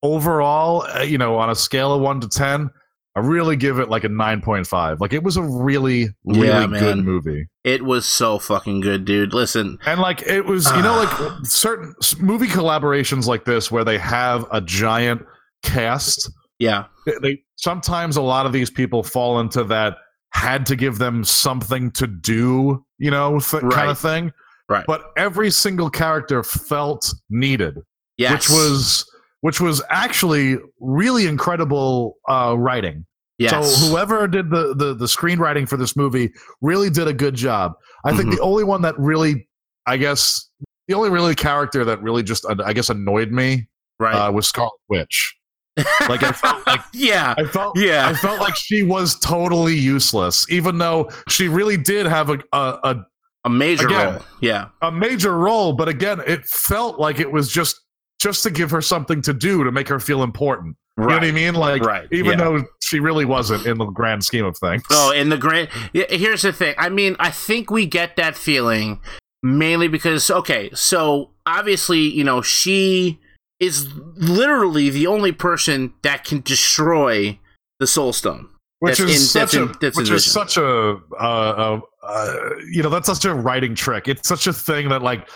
overall, uh, you know, on a scale of one to ten, I really give it like a nine point five. Like it was a really, really yeah, good movie. It was so fucking good, dude. Listen, and like it was, you know, like certain movie collaborations like this where they have a giant cast. Yeah, they, they sometimes a lot of these people fall into that had to give them something to do, you know, th- right. kind of thing. Right. But every single character felt needed. Yes. Which was which was actually really incredible uh, writing. Yes. So whoever did the, the the screenwriting for this movie really did a good job. I think mm-hmm. the only one that really, I guess, the only really character that really just I guess annoyed me right. uh, was Scarlet Witch. *laughs* like I felt like yeah, I felt yeah, I felt like she was totally useless, even though she really did have a a, a, a major again, role. Yeah, a major role, but again, it felt like it was just just to give her something to do to make her feel important. Right. You know what I mean? Like, right. even yeah. though she really wasn't in the grand scheme of things. Oh, in the grand. Here's the thing. I mean, I think we get that feeling mainly because, okay, so obviously, you know, she is literally the only person that can destroy the Soul Stone. Which is in, such a, in, which is such a, uh, uh, uh, you know, that's such a writing trick. It's such a thing that like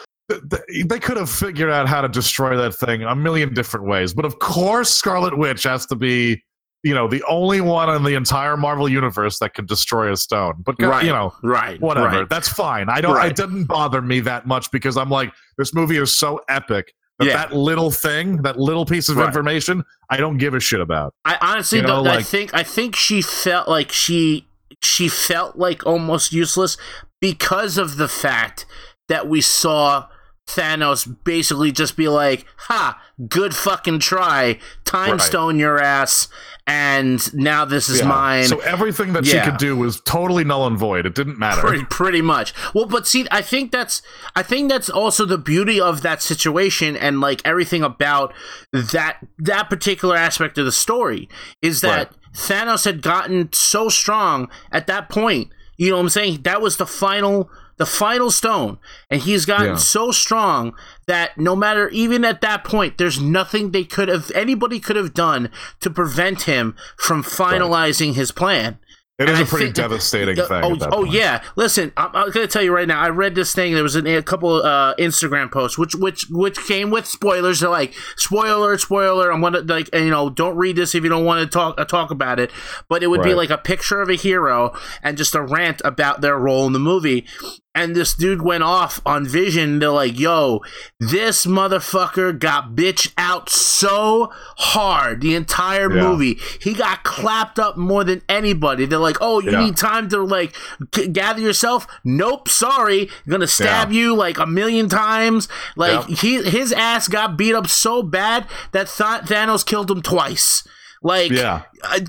they could have figured out how to destroy that thing a million different ways. But of course, Scarlet Witch has to be you know the only one in the entire Marvel universe that could destroy a stone. But Right. you know, right, whatever. right. That's fine. I don't. Right. It didn't bother me that much because I'm like, this movie is so epic that Yeah. that little thing, that little piece of Right. information, I don't give a shit about. I honestly You know, don't. I think I think she felt like she she felt like almost useless because of the fact that we saw Thanos basically just be like, "Ha, good fucking try, time Right. stone your ass, and now this is Yeah. mine." So everything that Yeah. she could do was totally null and void. It didn't matter. pretty, pretty much well but see i think that's i think that's also the beauty of that situation and like everything about that that particular aspect of the story is that thanos had gotten so strong at that point you know what i'm saying that was the final the final stone and he's gotten Yeah. so strong that no matter even at that point there's nothing they could have anybody could have done to prevent him from finalizing his plan It is and a I pretty think- devastating thing. Oh, oh yeah. Listen, I'm, I'm gonna tell you right now. I read this thing. There was an, a couple uh, Instagram posts, which which which came with spoilers. They're like spoiler, spoiler. I'm gonna like you know don't read this if you don't want to talk uh, talk about it. But it would be like a picture of a hero and just a rant about their role in the movie. And this dude went off on Vision. They're like, "Yo, this motherfucker got bitch out so hard the entire Yeah. movie. He got clapped up more than anybody. They're like, "Oh, you Yeah. need time to like g- gather yourself." Nope, sorry. gonna stab you like a million times. Like he his ass got beat up so bad that Th- Thanos killed him twice. Like, Yeah.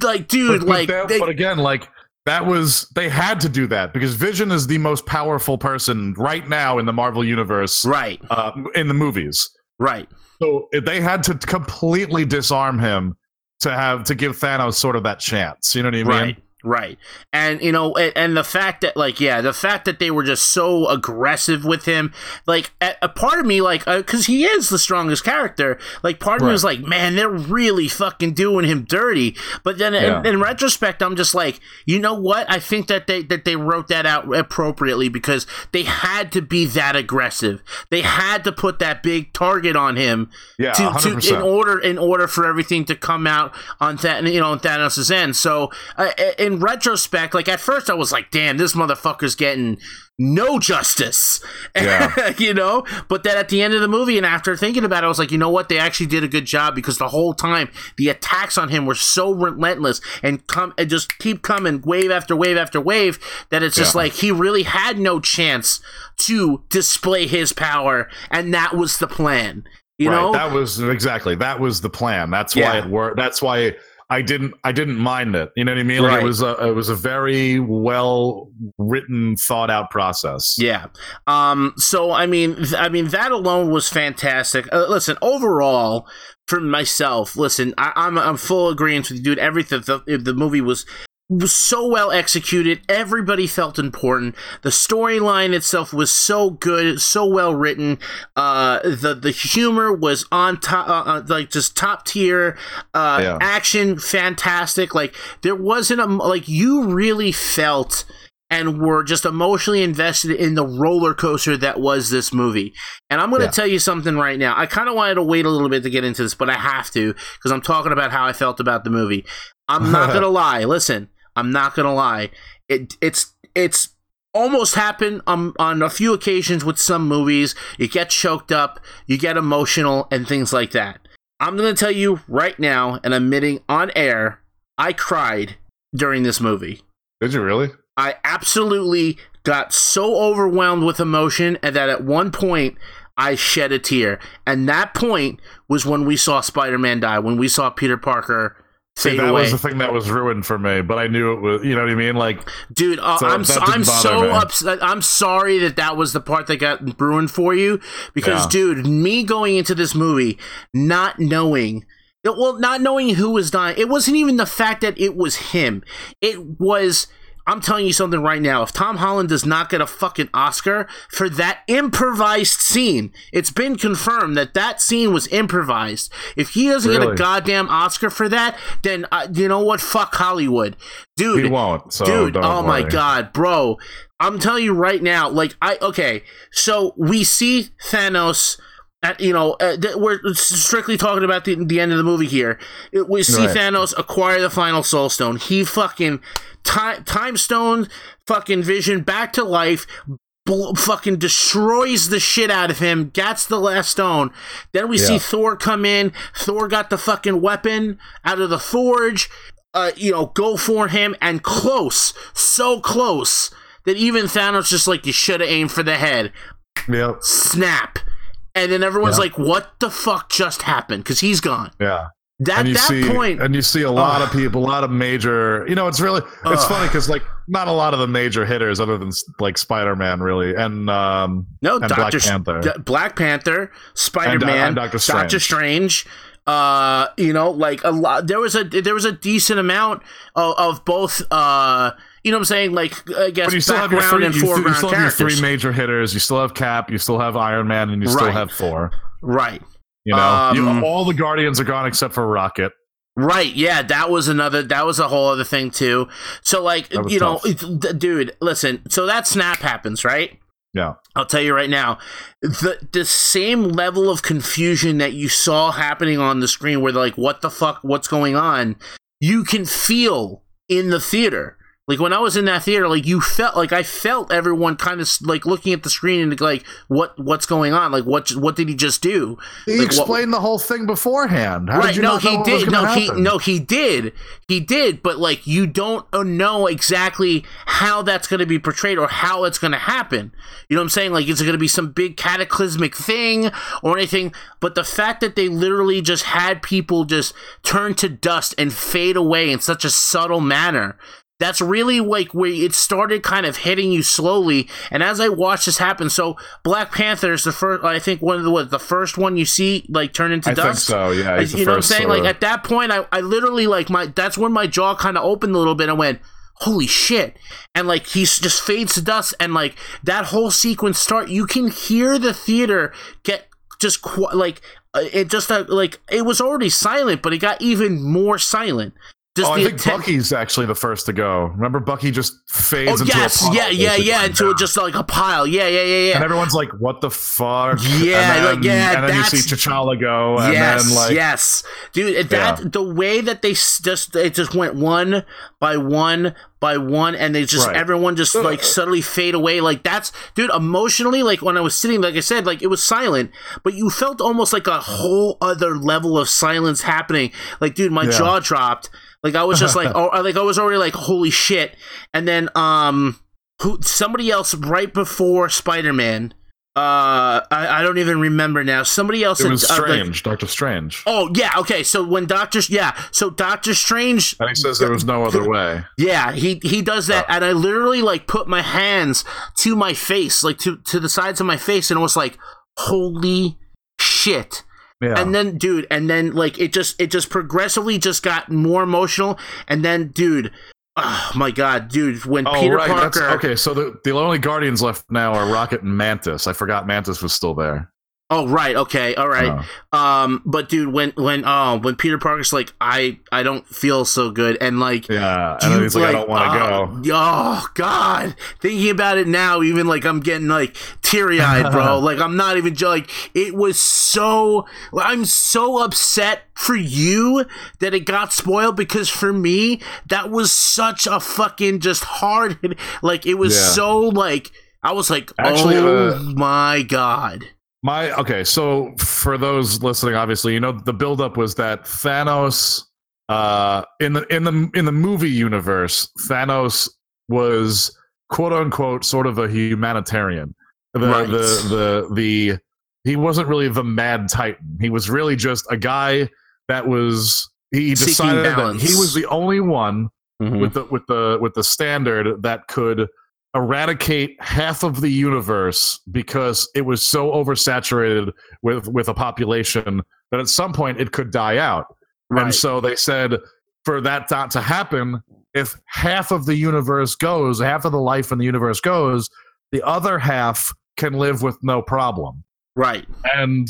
like dude, but, like that- they- but again, like that was they had to do that because Vision is the most powerful person right now in the Marvel universe, right, uh, in the movies. right. So they had to completely disarm him to have to give Thanos sort of that chance. You know what I mean? Right. Right. And you know and, and the fact that like yeah, the fact that they were just so aggressive with him, like a, a part of me like uh, cuz he is the strongest character, like part of me Right. was like, man, they're really fucking doing him dirty. But then Yeah. in, in retrospect, I'm just like, you know what? I think that they that they wrote that out appropriately because they had to be that aggressive. They had to put that big target on him Yeah, to, to 100%. in order in order for everything to come out on that you know on Thanos' end. So uh, in retrospect, like at first I was like, damn, this motherfucker's getting no justice, Yeah. *laughs* you know. But then at the end of the movie, and after thinking about it, I was like, you know what? They actually did a good job because the whole time the attacks on him were so relentless and come and just keep coming wave after wave after wave that it's just Yeah. like he really had no chance to display his power, and that was the plan. You right. know, that was exactly that was the plan. That's Yeah. why it worked. That's why I didn't I didn't mind it. You know what I mean? Like it was a it was a very well written, thought out process. Yeah. Um. So I mean, th- I mean that alone was fantastic. Uh, listen, overall, for myself, listen, I, I'm I'm full agreement with you, dude. Everything the, the movie was was so well executed. Everybody felt important. The storyline itself was so good, so well written. Uh, the the humor was on top, uh, uh, like just top tier. Uh, Yeah. action fantastic. Like there wasn't a like you really felt and were just emotionally invested in the roller coaster that was this movie. And I'm going to Yeah. tell you something right now. I kind of wanted to wait a little bit to get into this, but I have to because I'm talking about how I felt about the movie. I'm not going *laughs* to lie. Listen, I'm not going to lie. It it's it's almost happened on, on a few occasions with some movies. You get choked up, you get emotional, and things like that. I'm going to tell you right now, and admitting on air, I cried during this movie. Did you really? I absolutely got so overwhelmed with emotion and that at one point I shed a tear. And that point was when we saw Spider Man die, when we saw Peter Parker See, that away. was the thing that was ruined for me, but I knew it was. You know what I mean? Like, Dude, uh, So I'm so, I'm so upset. I'm sorry that that was the part that got ruined for you because, Yeah. dude, me going into this movie not knowing. Well, not knowing who was dying, it wasn't even the fact that it was him. It was. I'm telling you something right now. If Tom Holland does not get a fucking Oscar for that improvised scene, it's been confirmed that that scene was improvised. If he doesn't get a goddamn Oscar for that, then uh, you know what? Fuck Hollywood, dude he won't. So dude oh my god bro i'm telling you right now like i okay so we see thanos at, you know, uh, th- we're strictly talking about the, the end of the movie here. It, we see Right. Thanos acquire the final Soul Stone. He fucking time time stone fucking Vision back to life. Bl- fucking destroys the shit out of him. Gets the last stone. Then we see Thor come in. Thor got the fucking weapon out of the forge. Uh, you know, go for him and close, so close that even Thanos just like you should have aimed for the head Yep. snap and then everyone's Yeah. like what the fuck just happened because he's gone Yeah. that and you that see, point and you see a lot Ugh. of people, a lot of major. You know, it's really it's Ugh. funny because like not a lot of the major hitters, other than like Spider Man, really, and um, no and Doctor Black Panther. D- Black Panther Spider-Man Doctor Strange. Doctor Strange uh you know like a lot there was a there was a decent amount of, of both uh you know what I'm saying like I guess But you still have your three, and still- you still have your three major hitters. You still have Cap, you still have Iron Man, and you still Right. have Thor. right You know, Um, you, all the Guardians are gone except for Rocket. Right, yeah, that was another that was a whole other thing too. So like, you know, tough. it's- d- dude, listen, so that snap happens, right? Yeah. I'll tell you right now, the the same level of confusion that you saw happening on the screen where they're like, what the fuck, what's going on? You can feel in the theater. Like when I was in that theater, like you felt like I felt everyone kind of like looking at the screen and like what what's going on? Like what what did he just do? He Like, what- explained the whole thing beforehand. How right? did you no, he what did. No, he no, he did. He did. But like, you don't uh, know exactly how that's going to be portrayed or how it's going to happen. You know what I'm saying? Like, is it going to be some big cataclysmic thing or anything? But the fact that they literally just had people just turn to dust and fade away in such a subtle manner. That's really like where it started kind of hitting you slowly. And as I watched this happen, so Black Panther is the first, I think one of the, what, the first one you see like turn into I think dust so. Yeah, you know what I'm saying? sort Like at that point, I, I literally like my that's when my jaw kind of opened a little bit and went, "Holy shit!" And like he just fades to dust, and like that whole sequence start. You can hear the theater get just qu- like uh, it just uh, like it was already silent, but it got even more silent. Just Oh, I think atten- Bucky's actually the first to go. Remember, Bucky just fades Oh into yes, yeah, yeah, yeah, into just like a pile. Yeah, yeah, yeah, yeah. And everyone's like, "What the fuck?" Yeah, and then, like, yeah, and then you see T'Challa go, and yes, then like, yes, dude. That Yeah. the way that they just it just went one by one by one, and they just Right. everyone just like suddenly fade away. Like that's, dude. Emotionally, like when I was sitting, like I said, like it was silent, but you felt almost like a whole other level of silence happening. Like, dude, my Yeah. jaw dropped. Like I was just like, *laughs* oh, like I was already like, holy shit. And then um, who somebody else right before Spider Man. Uh, I, I don't even remember now. Somebody else it was had, uh, like- strange, Doctor Strange, Oh yeah, okay. So when Doctor yeah, so Doctor Strange and he says there was no other way. yeah, he he does that and I literally like put my hands to my face, like to to the sides of my face and it was like holy shit. Yeah, And then dude, and then like it just it just progressively just got more emotional and then dude, oh my god, dude, when oh Peter right, that's Parker okay. So the the only Guardians left now are Rocket and Mantis. I forgot Mantis was still there. Oh right, okay, all right. Oh. Um, but dude, when when oh when Peter Parker's like, I I don't feel so good, and like Yeah, and then he's like, "I don't want to oh, go." Oh God! Thinking about it now, even like I'm getting like teary eyed, bro. *laughs* like I'm not even like it was so. I'm so upset for you that it got spoiled because for me that was such a fucking just hard. hit- Like it was Yeah. so like I was like, Actually, oh uh, my God. My okay, so for those listening, obviously, you know the buildup was that Thanos, uh, in the in the in the movie universe, Thanos was quote unquote sort of a humanitarian. The Right. the the the he wasn't really the Mad Titan. He was really just a guy that was he decided that he was the only one Mhm. with the with the with the standard that could eradicate half of the universe because it was so oversaturated with with a population that at some point it could die out. And so they said for that not to happen, if half of the universe goes, half of the life in the universe goes, the other half can live with no problem. Right. And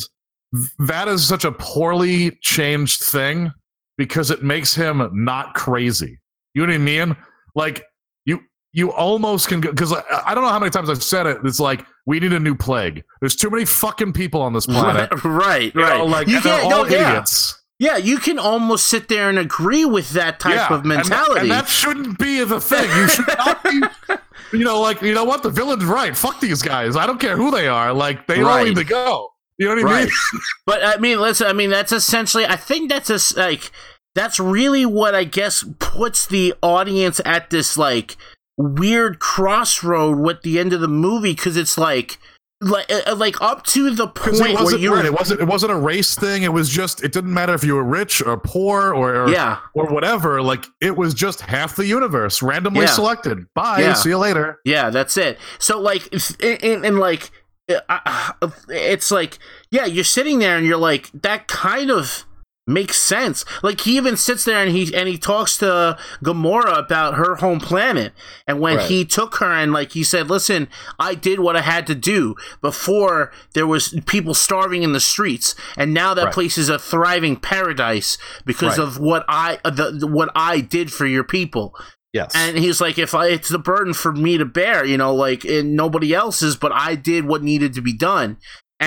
that is such a poorly changed thing because it makes him not crazy. You know what I mean? Like you almost can go because I, I don't know how many times I've said it. It's like we need a new plague. There's too many fucking people on this planet. Right, right. You right. know, like you they're all no, yeah. idiots. Yeah, you can almost sit there and agree with that type yeah, of and that- mentality. and that, shouldn't be the thing. You should not be. *laughs* You know, like you know what? The villain's right. Fuck these guys. I don't care who they are. Like they all Right. need to go. You know what I Right. mean? *laughs* But I mean, listen. I mean, that's essentially. I think that's a like. That's really what I guess puts the audience at this like weird crossroad with the end of the movie because it's like, like, uh, like up to the point it where wasn't you right. It wasn't. It wasn't a race thing. It was just. It didn't matter if you were rich or poor or, yeah, or whatever. Like it was just half the universe randomly Yeah. selected. Bye. Yeah. See you later. yeah, that's it. So like, and, and like, uh, uh, it's like, yeah, you're sitting there and you're like, that kind of makes sense. Like he even sits there and he and he talks to Gamora about her home planet. And when Right. he took her and like he said, "Listen, I did what I had to do before there was people starving in the streets, and now that Right. place is a thriving paradise because Right. of what I the, the what I did for your people." Yes. And he's like, if I, it's the burden for me to bear, you know, like, and nobody else's, but I did what needed to be done.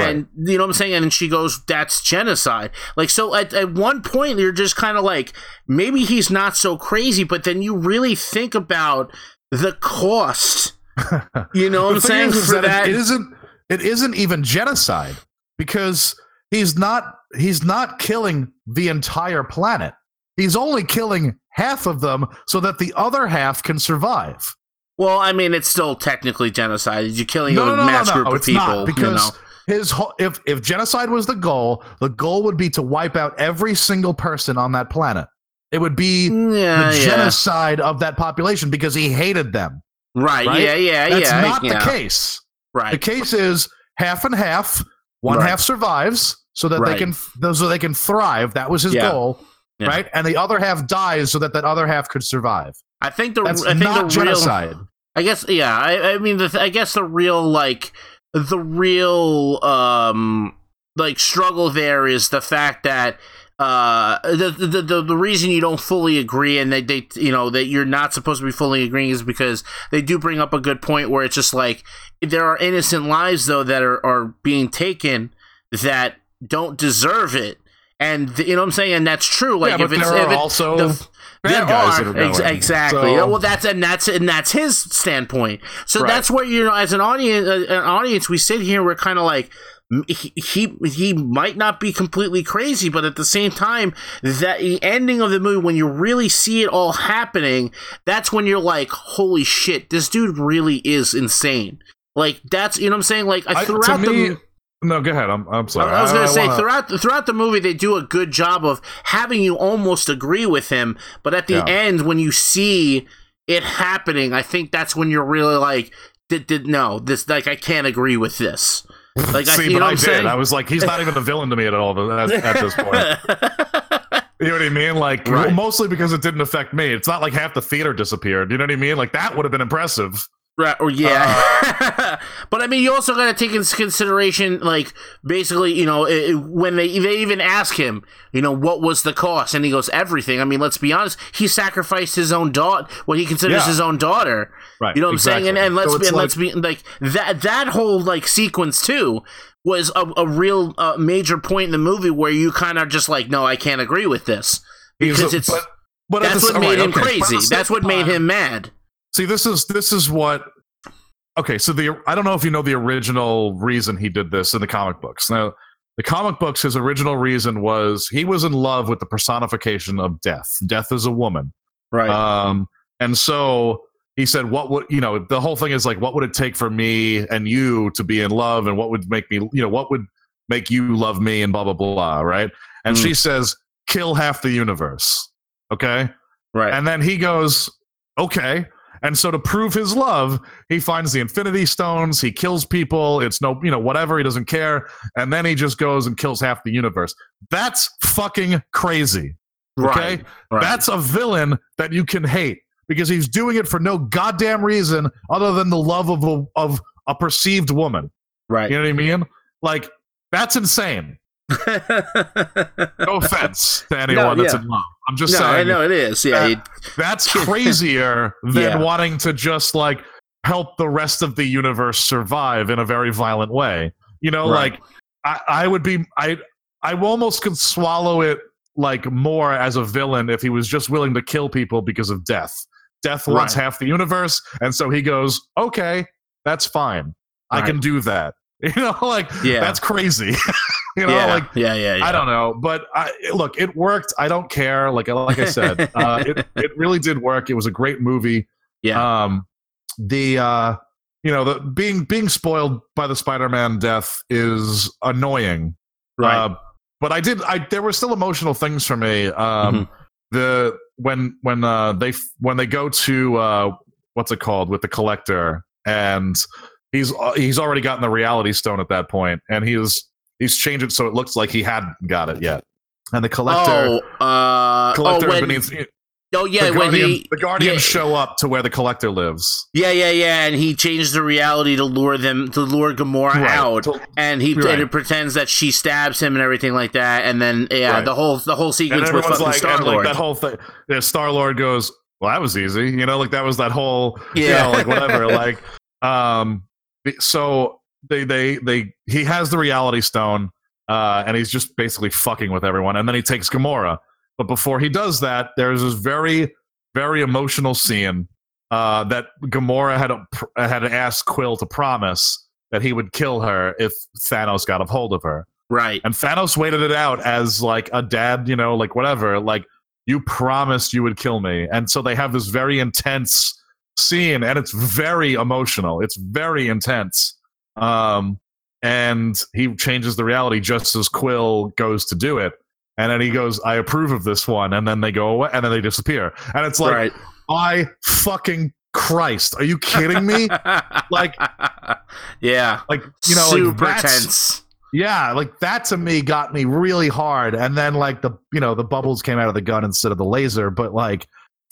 And you know what I'm saying? And she goes, that's genocide. Like, so at, at one point, you're just kind of like, maybe he's not so crazy, but then you really think about the cost. *laughs* You know what I'm saying? is, is that, that. it isn't. It isn't even genocide because he's not. He's not killing the entire planet. He's only killing half of them so that the other half can survive. well, I mean, it's still technically genocide. You're killing No, a no, mass no, group of people. because you know? His whole, if if genocide was the goal, the goal would be to wipe out every single person on that planet. It would be yeah, the yeah. genocide of that population because he hated them. Right, right? yeah, yeah, That's yeah. not yeah. the case. Right. The case is half and half. One Right. half survives so that Right. they can so they can thrive. That was his Yeah. goal, Yeah. right? And the other half dies so that that other half could survive. I think the That's I think not the real genocide. I guess yeah. I, I mean, the I guess the real like the real um like struggle there is the fact that uh the the the, the reason you don't fully agree and they, they you know that you're not supposed to be fully agreeing is because they do bring up a good point where it's just like there are innocent lives though that are, are being taken that don't deserve it. And th- you know what I'm saying? And that's true. Like yeah, if but it's if it- also the- there guys are ex- exactly. So- Yeah, well, that's and that's and that's his standpoint. So Right. that's where you know, as an audience, uh, an audience, we sit here, we're kind of like. He, he he might not be completely crazy, but at the same time, that the ending of the movie, when you really see it all happening, that's when you're like, "Holy shit, this dude really is insane!" Like that's you know what I'm saying. Like I I- throughout me, the no, go ahead. I'm I'm sorry. I was gonna say wanna- throughout throughout the movie they do a good job of having you almost agree with him, but at the Yeah. end when you see it happening, I think that's when you're really like, did, did no this like I can't agree with this. Like I, See, you but I did. saying? I was like, he's not even a villain to me at all at, at this point. *laughs* You know what I mean? Like, Right. mostly because it didn't affect me. It's not like half the theater disappeared. You know what I mean? Like, that would have been impressive. Right, or yeah, Uh, *laughs* but I mean, you also got to take into consideration, like, basically, you know, i- i- when they they even ask him, you know, what was the cost, and he goes, everything. I mean, let's be honest, he sacrificed his own daughter, what he considers Yeah. his own daughter. Right. You know what I'm saying? And, and let's So be and like- let's be like that that whole like sequence too was a, a real uh, major point in the movie where you kind of just like, no, I can't agree with this because it's but, but that's what made right, him okay, but at crazy. the same That's what made him mad. See, this is this is what. Okay, so the I don't know if you know the original reason he did this in the comic books. Now, the comic books, his original reason was he was in love with the personification of death. Death is a woman. Right. Um, and so he said, "What would you know?" The whole thing is like, "What would it take for me and you to be in love, and what would make me, you know, what would make you love me, and blah blah blah." Right? And Mm. she says, "Kill half the universe." Okay. right. And then he goes, okay. And so to prove his love, he finds the Infinity Stones. He kills people. It's no, you know, whatever. He doesn't care. And then he just goes and kills half the universe. That's fucking crazy. Okay. right. Right. That's a villain that you can hate because he's doing it for no goddamn reason other than the love of a, of a perceived woman. right. You know what I mean? Like, that's insane. *laughs* No offense to anyone that's yeah. in love. I'm just saying. no, I know it is. Yeah, he- That's *laughs* crazier than Yeah. wanting to just like help the rest of the universe survive in a very violent way. You know, Right. like I, I would be I I almost could swallow it like more as a villain if he was just willing to kill people because of death. Death wants Right. half the universe, and so he goes, "Okay, that's fine. I can do that." *laughs* You know, like Yeah. that's crazy. *laughs* *laughs* you know, yeah, like yeah, yeah, yeah. I don't know, but I, look, it worked. I don't care. Like like I said, *laughs* uh, it it really did work. It was a great movie. Yeah. Um, the uh, you know, the being being spoiled by the Spider-Man death is annoying. Right. Uh, but I did. I there were still emotional things for me. Um, Mhm. the when when uh they when they go to uh what's it called with the collector and he's uh, he's already gotten the reality stone at that point and he's he's changed it so it looks like he hadn't got it yet. And the collector oh, uh, collector oh, when, beneath oh, yeah, the when guardian, he, the guardians yeah. show up to where the collector lives. yeah, yeah, yeah, and he changed the reality to lure them, to lure Gamora Right. out, To- and he Right. and it pretends that she stabs him and everything like that, and then yeah, Right. the whole the whole sequence with fucking like, Star and like Lord. that whole thing. Yeah, Star Lord goes, "Well, that was easy," you know, like that was that whole, Yeah. you know, like whatever, *laughs* like, um, so they they they he has the Reality Stone, uh, and he's just basically fucking with everyone, and then he takes Gamora, but before he does that, there's this very very emotional scene, uh, that Gamora had had asked Quill to promise that he would kill her if Thanos got a hold of her. right. And Thanos waited it out as like a dad, you know, like whatever, like you promised you would kill me. And so they have this very intense scene and it's very emotional. It's very intense. Um and he changes the reality just as Quill goes to do it. And then he goes, I approve of this one. And then they go away and then they disappear. And it's like, right. I fucking Christ. Are you kidding me? *laughs* like, yeah, like, you know, super like tense. Yeah, like that to me got me really hard. And then like the you know, the bubbles came out of the gun instead of the laser, but like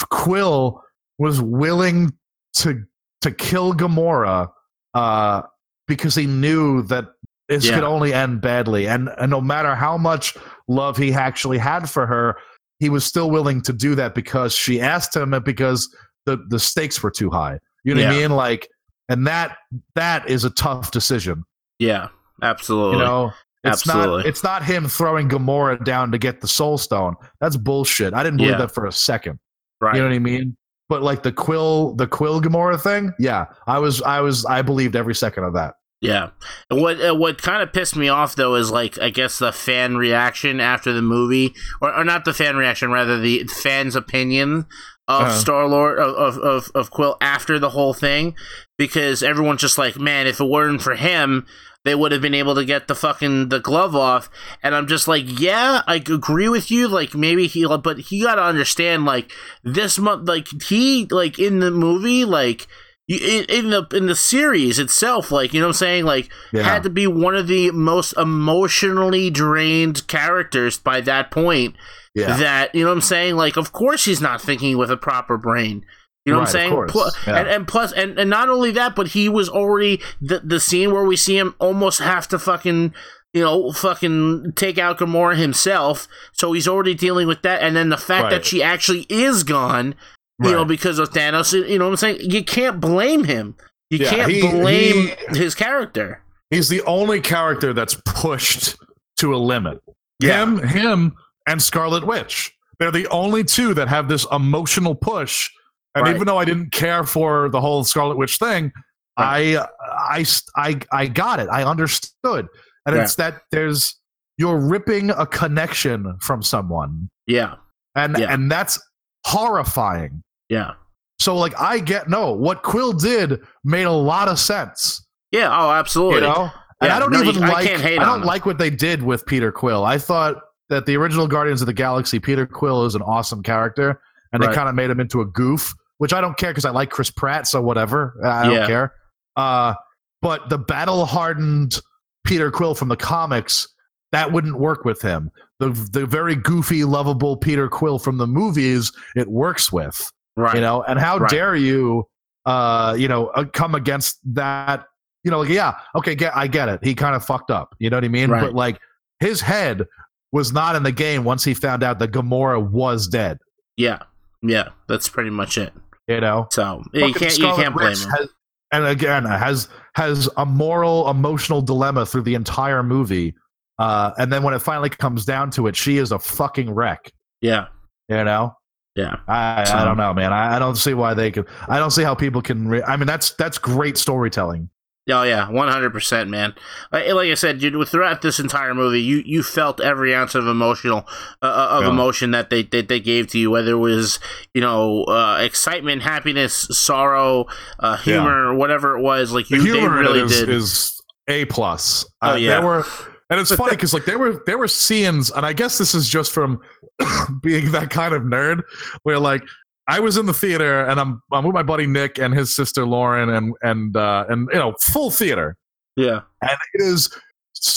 Quill was willing to to kill Gamora uh because he knew that this Yeah. could only end badly. And and no matter how much love he actually had for her, he was still willing to do that because she asked him and because the the stakes were too high. You know what I mean? Like and that that is a tough decision. Yeah, absolutely. You know, it's Absolutely. not it's not him throwing Gamora down to get the Soul Stone. That's bullshit. I didn't believe Yeah. that for a second. right. You know what I mean? But like the Quill the Quill Gamora thing, yeah, I was I was I believed every second of that. Yeah. What uh, what kind of pissed me off though is like I guess the fan reaction after the movie, or, or not the fan reaction, rather the fans' opinion of Uh-huh. Star Lord of, of of of Quill after the whole thing, because everyone's just like, man, if it weren't for him. They would have been able to get the fucking the glove off, and I'm just like, yeah, I agree with you. Like maybe he, but he got to understand, like this month, like he, like in the movie, like in, in the in the series itself, like you know what I'm saying, like Yeah. had to be one of the most emotionally drained characters by that point. Yeah. That you know what I'm saying, like of course he's not thinking with a proper brain. You know what I'm saying? course. Plu- Yeah. and, and plus, and, and not only that, but he was already the the scene where we see him almost have to fucking you know fucking take out Gamora himself. So he's already dealing with that, and then the fact that she actually is gone, you know, because of Thanos. You know what I'm saying? You can't blame him. You Yeah, can't he- blame he- his character. He's the only character that's pushed to a limit. Yeah. Him, him, and Scarlet Witch. They're the only two that have this emotional push. And Right. even though I didn't care for the whole Scarlet Witch thing, I, I, I, I got it. I understood. And it's that there's you're ripping a connection from someone, Yeah, and Yeah. and that's horrifying. yeah, So like I get no what Quill did made a lot of sense. yeah. Oh, absolutely. You know, and Yeah, I don't no, even you- I like. can't hate I don't like what they did with Peter Quill. I thought that the original Guardians of the Galaxy, Peter Quill is an awesome character, and Right. they kind of made him into a goof, which I don't care because I like Chris Pratt, so whatever. I don't care. Uh, but the battle hardened Peter Quill from the comics that wouldn't work with him. The the very goofy, lovable Peter Quill from the movies it works with right. you know and how Right. dare you uh you know uh, come against that you know like yeah okay get i get it he kind of fucked up you know what i mean Right. but like his head was not in the game once he found out that gamora was dead yeah, yeah. That's pretty much it. you know So you can't you can't blame Witch him. has- and again has has a moral emotional dilemma through the entire movie. Uh, and then when it finally comes down to it, she is a fucking wreck. Yeah. You know, Yeah. I, So- I don't know, man. I, I don't see why they could. I don't see how people can. Re- I mean, that's that's great storytelling. Oh yeah, one hundred percent, man. Like, like I said, dude, throughout this entire movie, you you felt every ounce of emotional uh, uh, of Yeah. emotion that they, they they gave to you, whether it was you know uh, excitement, happiness, sorrow, uh, humor, whatever it was. Like The you, they humor really is, did. is a plus. Oh, Uh, yeah. there were, and it's funny because like there were there were scenes, and I guess this is just from *coughs* being that kind of nerd, where like I was in the theater and I'm I'm with my buddy Nick and his sister Lauren and and uh, and you know full theater, yeah, and it is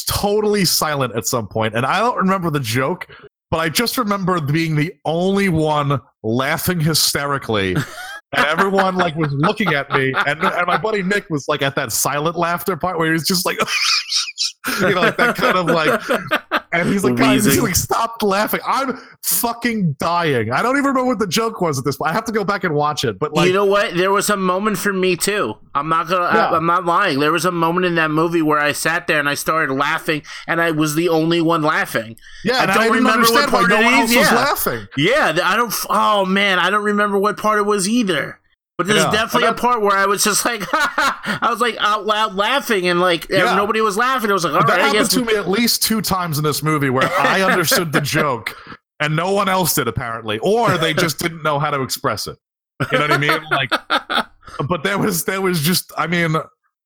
totally silent at some point, and I don't remember the joke. But I just remember being the only one laughing hysterically, *laughs* and everyone like was looking at me, and, and my buddy Nick was like at that silent laughter part where he was just like, *laughs* you know, like that kind of like, and he's like, guys, he's like, stop laughing. I'm fucking dying. I don't even remember what the joke was at this point. I have to go back and watch it. But like, you know what? There was a moment for me too. I'm not gonna. Yeah. I, am not lying. There was a moment in that movie where I sat there and I started laughing, and I was the only one laughing. yeah, I don't didn't remember what why part no it one is, yeah. laughing. Yeah, I don't. Oh man, I don't remember what part it was either. But there's Yeah. definitely a part where I was just like, *laughs* I was like out loud laughing, and like Yeah. nobody was laughing. It was like, all that right, happened to me at least two times in this movie where I *laughs* understood the joke and no one else did apparently, or they just didn't know how to express it. You know what I mean? Like, *laughs* but there was there was just I mean,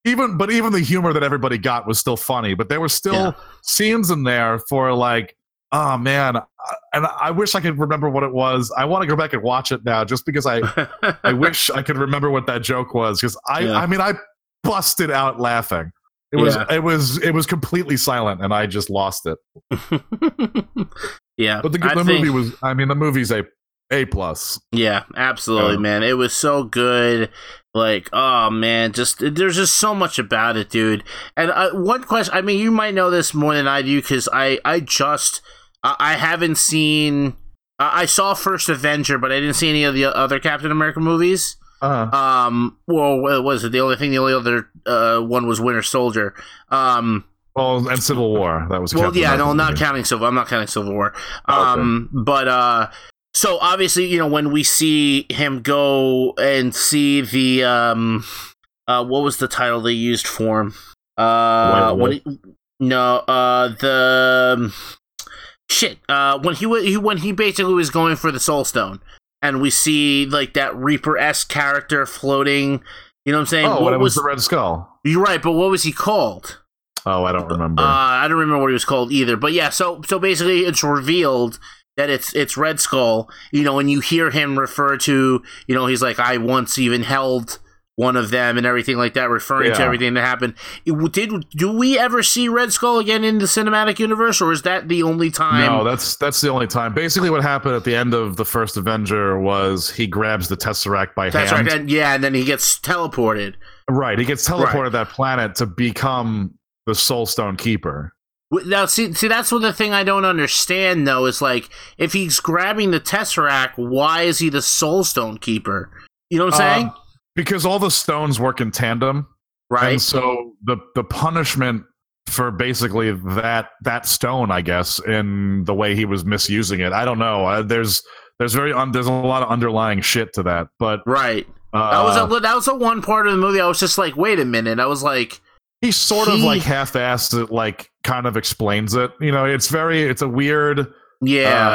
even but even the humor that everybody got was still funny. But there were still Yeah. scenes in there for like, oh man, and I wish I could remember what it was. I want to go back and watch it now, just because I *laughs* I wish I could remember what that joke was because I Yeah. I mean I busted out laughing. It was Yeah. it was it was completely silent and I just lost it. *laughs* yeah, But the, the think- movie was I mean the movie's a a plus. Yeah, absolutely, Yeah. man. It was so good. Like, oh man, just there's just so much about it, dude. And uh, one question, I mean, you might know this more than I do because I I just I, I haven't seen. I saw First Avenger, but I didn't see any of the other Captain America movies. Uh, Um, well, what was it? The only thing, the only other uh one was Winter Soldier. Um, well, and Civil War that was. well, Captain yeah, no, not movie. counting Civil. I'm not counting Civil War. Oh, okay. Um, but uh, so obviously, you know, when we see him go and see the um, uh, what was the title they used for him? Uh, when he, no, uh, the um, shit. Uh, when he he when he basically was going for the Soul Stone, and we see like that Reaper esque character floating. You know what I'm saying? Oh, what was was the Red Skull. you're right, but what was he called? Oh, I don't remember. Uh, I don't remember what he was called either. But yeah, so so basically, it's revealed that it's it's Red Skull. You know, and you hear him refer to, you know, he's like, I once even held one of them and everything like that, referring to everything that happened. It, did do we ever see Red Skull again in the cinematic universe, or is that the only time? no, that's that's the only time. Basically, what happened at the end of the first Avenger was he grabs the Tesseract by that's hand. And, yeah, and then he gets teleported. Right, he gets teleported Right. to that planet to become the Soul Stone Keeper. Now, see, see, that's what the thing I don't understand though is like, if he's grabbing the Tesseract, why is he the Soul Stone Keeper? You know what I'm uh, saying? Um, because all the stones work in tandem, right? and so the the punishment for basically that that stone, I guess, in the way he was misusing it. I don't know. Uh, there's there's very un- there's a lot of underlying shit to that, but Right. uh, That was a, that was the one part of the movie I was just like, wait a minute. I was like, he sort of like half-assed it, like kind of explains it. You know, it's very it's a weird yeah,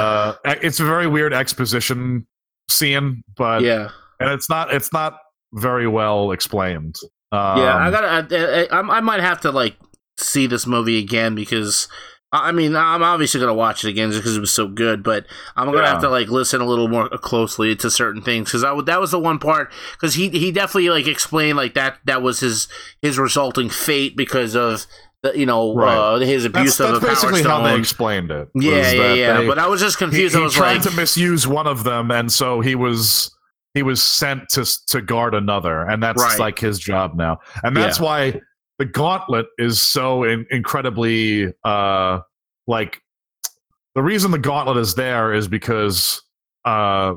uh, it's a very weird exposition scene, but yeah, and it's not it's not very well explained. Um, yeah. I gotta. I, I, I might have to like see this movie again because. I I mean, I'm obviously gonna watch it again just because it was so good, but I'm gonna Yeah. have to like listen a little more closely to certain things because I would that was the one part because he he definitely like explained like that that was his his resulting fate because of you know Right. uh, his abuse that's, of that's the power basically how they explained it. Yeah, yeah, yeah. they- but I was just he, confused. he I was tried like, to misuse one of them, and so he was he was sent to to guard another, and that's Right. like his job now, and that's why the gauntlet is so in, incredibly uh like the reason the gauntlet is there is because uh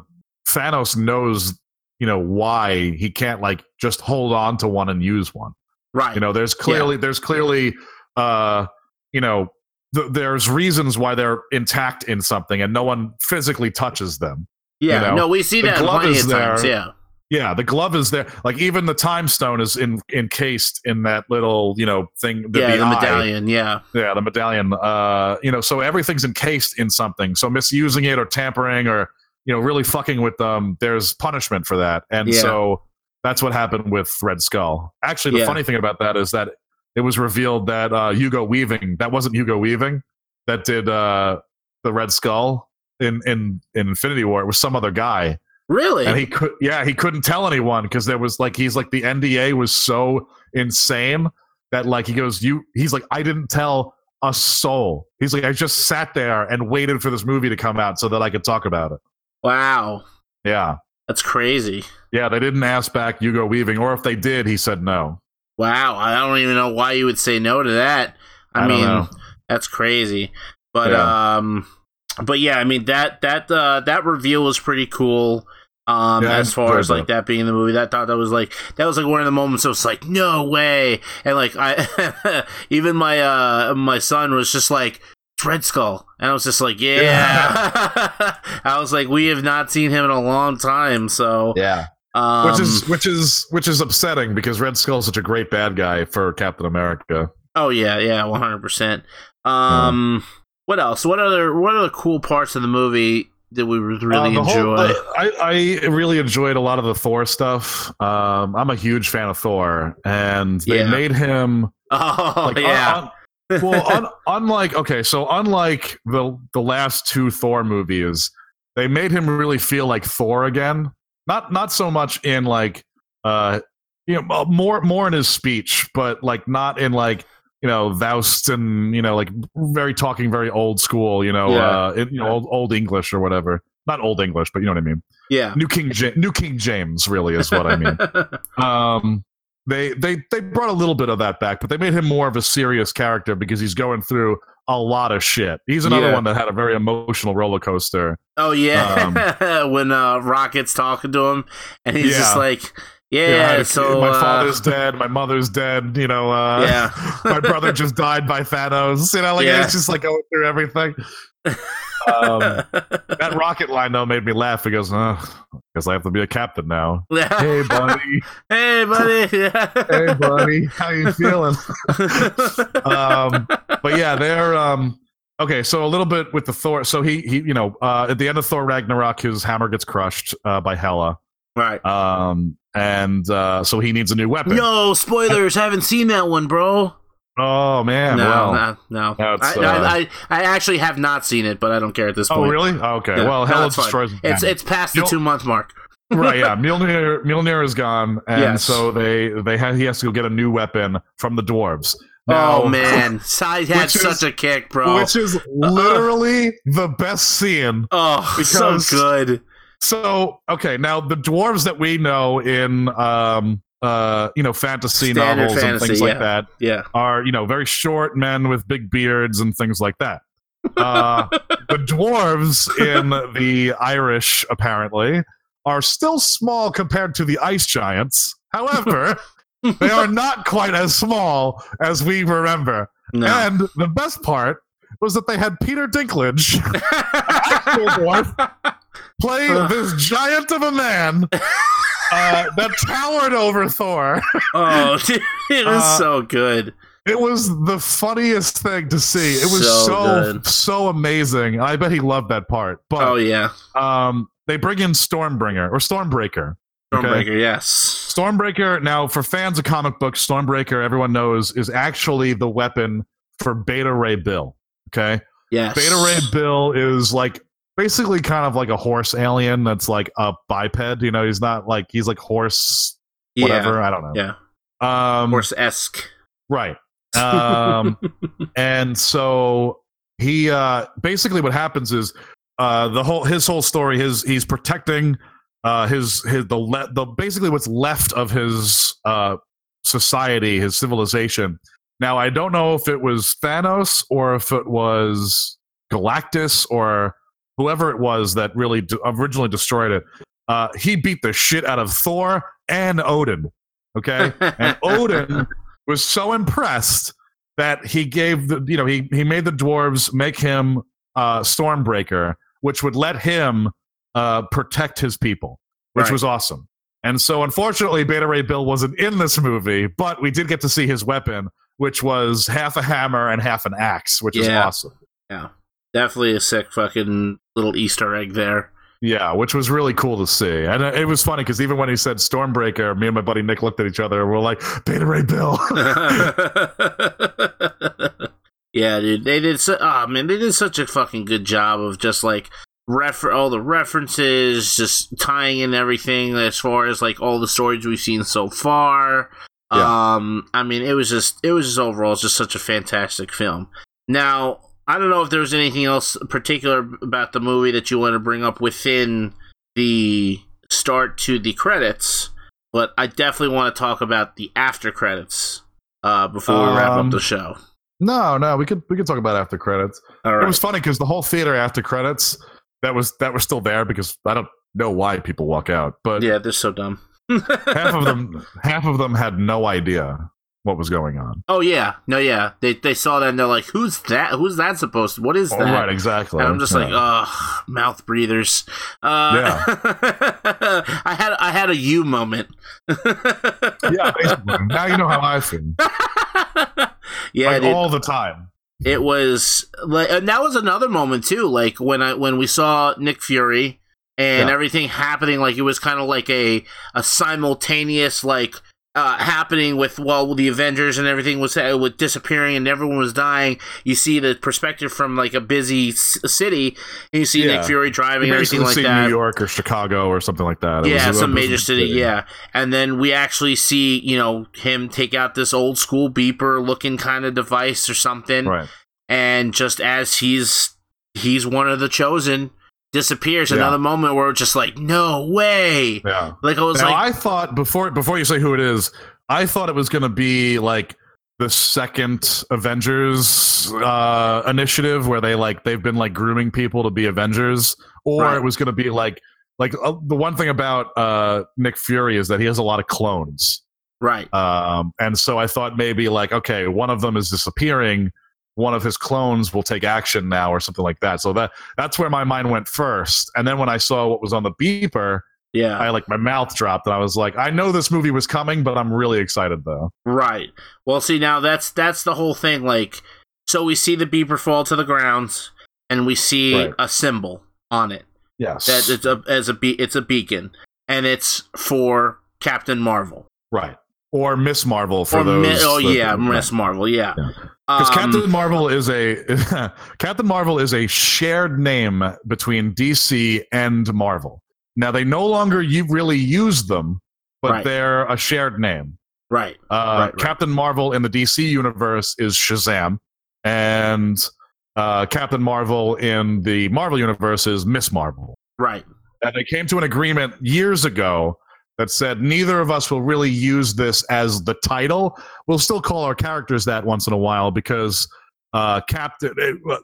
Thanos knows you know why he can't like just hold on to one and use one. right. You know, there's clearly there's clearly uh you know th- there's reasons why they're intact in something and no one physically touches them. Yeah. you know, no, we see the that glove plenty is of times. there. Yeah. Yeah, the glove is there. Like even the time stone is in encased in that little, you know, thing. yeah, the eye. medallion. Yeah. Yeah, the medallion. Uh, you know, so everything's encased in something. So misusing it or tampering or you know really fucking with them, there's punishment for that. And Yeah. so that's what happened with Red Skull. Actually, the Yeah. funny thing about that is that it was revealed that uh, Hugo Weaving that wasn't Hugo Weaving that did uh, the Red Skull in in in Infinity War. It was some other guy Really? and he could yeah he couldn't tell anyone because there was like he's like the nda was so insane that like he goes you he's like i didn't tell a soul he's like i just sat there and waited for this movie to come out so that i could talk about it wow. yeah That's crazy. yeah they didn't ask back hugo weaving or if they did he said no Wow. I don't even know why you would say no to that. I, I mean, that's crazy. But Yeah. um but yeah, I mean that that uh that reveal was pretty cool. Um Yeah, as far as like that. being the movie. That thought that was like that was like one of the moments I was like, no way. And like I *laughs* even my uh my son was just like Red Skull. And I was just like, yeah. yeah. *laughs* I was like, we have not seen him in a long time, so yeah um, which is which is which is upsetting because red skull's such a great bad guy for captain america Oh yeah, yeah, one hundred percent. Um, what else? What other what other cool parts of the movie did we really Uh, enjoy? whole- uh, I, I really enjoyed a lot of the Thor stuff. Um, I'm a huge fan of Thor, and they Yeah. made him *laughs* oh like yeah, un- un- well, un- *laughs* unlike okay, so unlike the the last two Thor movies, they made him really feel like Thor again. Not not so much in like uh you know uh, more more in his speech, but like not in like you know Voust and you know like very talking very old school, you know, Yeah. uh in, you know old old English or whatever. Not old English, but you know what I mean. yeah. New King ja- New King James really is what I mean. *laughs* um they they they brought a little bit of that back but they made him more of a serious character because he's going through a lot of shit he's another Yeah. one that had a very emotional roller coaster oh yeah, *laughs* when uh, Rocket's talking to him, and he's just Yeah. You know, I yeah. had a so my uh, father's *laughs* dead my mother's dead you know uh Yeah. *laughs* my brother just died by thanos you know like Yeah. it's just like going through everything um *laughs* that rocket line though made me laugh he goes uh because i have to be a captain now hey buddy hey buddy, hey buddy how you feeling um, but yeah, they're um, okay. So a little bit with the Thor. So he he you know uh, at the end of Thor Ragnarok, his hammer gets crushed uh, by Hela, right. um, and uh, so he needs a new weapon. No spoilers. haven't seen that one, bro. Oh man, no, well. no, no. I, uh, I, I, I actually have not seen it, but I don't care at this Oh point. really? Okay. Yeah, well, no, Hela it's fine. destroys. It's it's past the two month mark. *laughs* right. Yeah, Mjolnir Mjolnir is gone, and Yes. so they they have he has to go get a new weapon from the dwarves. Now- oh *laughs* man, Side had Which is- such a kick, bro. Which is literally the best scene oh, because- so good. So okay, now the dwarves that we know in um uh you know fantasy Standard novels and fantasy, things yeah. like that Yeah. are you know very short men with big beards and things like that. Uh, *laughs* the dwarves in the Irish apparently are still small compared to the ice giants. However, they are *laughs* not quite as small as we remember. No. And the best part was that they had Peter Dinklage, *laughs* dwarf, play this giant of a man uh, that towered over Thor. oh, dude, *laughs* it was Uh, so good. It was the funniest thing to see. It was So so so, amazing. I bet he loved that part. Oh yeah, um, they bring in Stormbringer or Stormbreaker. Okay. Stormbreaker. Yes. Stormbreaker. Now, for fans of comic books, Stormbreaker, everyone knows, is actually the weapon for Beta Ray Bill. Okay. Yes. Beta Ray Bill is like basically kind of like a horse alien that's like a biped. You know, he's not like he's like horse whatever. I don't know. Yeah. Um, Horse esque. right. Um, *laughs* and so he uh basically what happens is uh the whole his whole story his he's protecting uh his his the le- the basically what's left of his uh society his civilization now i don't know if it was thanos or if it was galactus or whoever it was that really d- originally destroyed it uh, he beat the shit out of Thor and Odin. Okay, *laughs* and Odin was so impressed that he gave the you know he he made the dwarves make him uh, Stormbreaker, which would let him uh, protect his people, which Right. was awesome. And so, unfortunately, Beta Ray Bill wasn't in this movie, but we did get to see his weapon, which was half a hammer and half an axe, which is awesome. Yeah, definitely a sick fucking little Easter egg there. Yeah, which was really cool to see. And it was funny because even when he said Stormbreaker, me and my buddy Nick looked at each other and we're like, Beta Ray Bill. *laughs* *laughs* yeah, dude, they did. So, oh man, they did such a fucking good job of just like refer all the references, just tying in everything as far as like all the stories we've seen so far. Yeah. Um, I mean, it was just it was just overall just such a fantastic film. Now, I don't know if there was anything else particular about the movie that you want to bring up within the start to the credits, but I definitely want to talk about the after credits uh, before we wrap up Um, the show. no, no, we could we could talk about after credits. It was funny because the whole theater after credits that was that was still there because I don't know why people walk out, but yeah, they're so dumb. Half of them *laughs* half of them had no idea what was going on. Oh yeah, no, yeah. They they saw that and they're like, "Who's that? Who's that supposed to? What is Oh, that?" right, exactly. And I'm just like, Yeah. ugh, mouth breathers. Uh, *laughs* I had I had a you moment. *laughs* yeah, basically. now you know how I feel. yeah, like all the time. it was like, and that was another moment too. Like when I when we saw Nick Fury and Yeah. everything happening, like it was kind of like a a simultaneous like. Uh, happening with well the Avengers and everything was uh, with disappearing and everyone was dying. You see the perspective from like a busy s- city, and you see Yeah. Nick Fury driving and everything like that. New York or Chicago or something like that. It yeah, was some major different city, yeah. And then we actually see, you know, him take out this old school beeper looking kind of device or something. Right. And just as he's he's one of the chosen, disappears. Yeah. Another moment where it's just like, no way. Yeah. Like I was Now, like, I thought before before you say who it is, I thought it was going to be like the second Avengers uh, initiative where they like they've been like grooming people to be Avengers, or Right. it was going to be like like uh, the one thing about uh, Nick Fury is that he has a lot of clones, right. um, and so I thought maybe like okay, one of them is disappearing. One of his clones will take action now, or something like that. So that that's where my mind went first, and then when I saw what was on the beeper, Yeah. I like my mouth dropped and I was like, I know this movie was coming, but I'm really excited though. Right. Well, see now that's that's the whole thing. Like, so we see the beeper fall to the ground, and we see Right. a symbol on it Yes. that it's a as a be- it's a beacon, and it's for Captain Marvel. right. Or Miss Marvel for or those. Mi- oh that- yeah, Miss Marvel. Yeah. Because Um, Captain Marvel is a *laughs* Captain Marvel is a shared name between DC and Marvel. Now they no longer you really use them, but Right. they're a shared name. right. Uh, Right, right. Captain Marvel in the DC universe is Shazam, and uh, Captain Marvel in the Marvel universe is Miss Marvel. Right. and they came to an agreement years ago that said neither of us will really use this as the title. We'll still call our characters that once in a while because uh, Captain uh,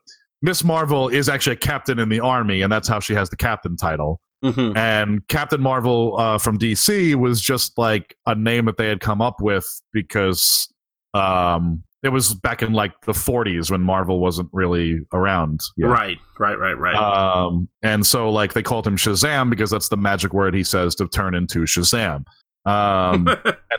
Miss Marvel is actually a captain in the army, and that's how she has the captain title. hmm And Captain Marvel uh, from DC was just like a name that they had come up with because um, it was back in like the 40s when Marvel wasn't really around. yet. Right. Right. Right. Right. Um, and so like they called him Shazam because that's the magic word he says to turn into Shazam. Um,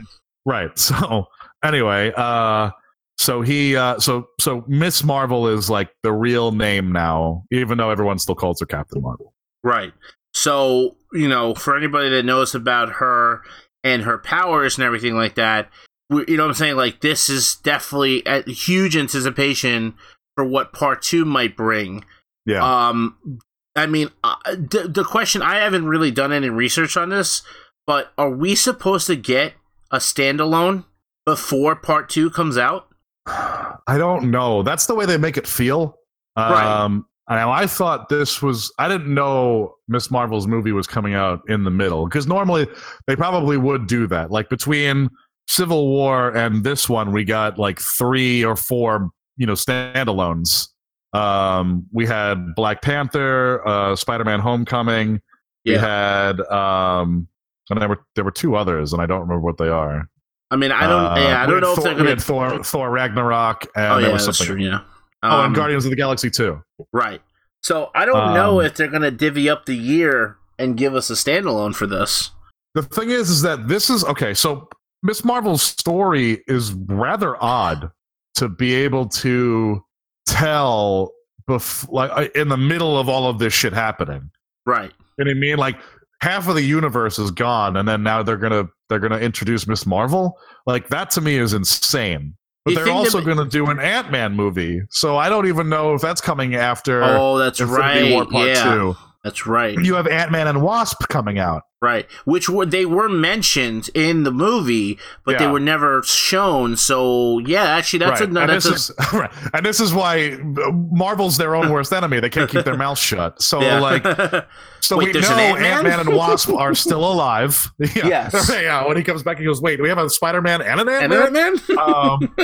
*laughs* right. *laughs* So anyway, uh, so he, uh, so so Miss Marvel is like the real name now, even though everyone still calls her Captain Marvel. right. So you know, for anybody that knows about her and her powers and everything like that, you know what I'm saying? Like this is definitely a huge anticipation for what part two might bring. Yeah. Um, I mean, uh, the, the question I haven't really done any research on this, but are we supposed to get a standalone before part two comes out? *sighs* I don't know. That's the way they make it feel. Right. Um, now I thought this was. I didn't know Miss Marvel's movie was coming out in the middle because normally they probably would do that. Like between Civil War and this one, we got like three or four, you know, standalones. Um, we had Black Panther, uh, Spider-Man: Homecoming, We had um, and there were there were two others, and I don't remember what they are. I mean, I don't. Uh, yeah, I don't had know if they're we gonna. had Thor, Thor Ragnarok, and oh there yeah, was something. true. Yeah. oh, and Um, Guardians of the Galaxy too. Right. So I don't know Um, if they're gonna divvy up the year and give us a standalone for this. The thing is, is that this is okay. So Miss Marvel's story is rather odd to be able to tell bef- like uh, in the middle of all of this shit happening. Right. You know what I mean? Like half of the universe is gone, and then now they're gonna they're gonna introduce Miss Marvel. Like that to me is insane. But You they're also that- going to do an Ant Man movie, so I don't even know if that's coming after Oh, that's Infinity right. War Part yeah, Two. That's right. You have Ant Man and Wasp coming out. Right. Which were they were mentioned in the movie, but they were never shown. So yeah, actually, that's right. a no, and that's this a, is *laughs* right. and this is why Marvel's their own worst enemy. They can't keep their mouth shut. So yeah. like, *laughs* so Wait, we know an Ant-Man? And Wasp are still *laughs* alive. Yeah. Yes. yeah. When he comes back, he goes, "Wait, do we have a Spider Man and an Ant Man. man. um,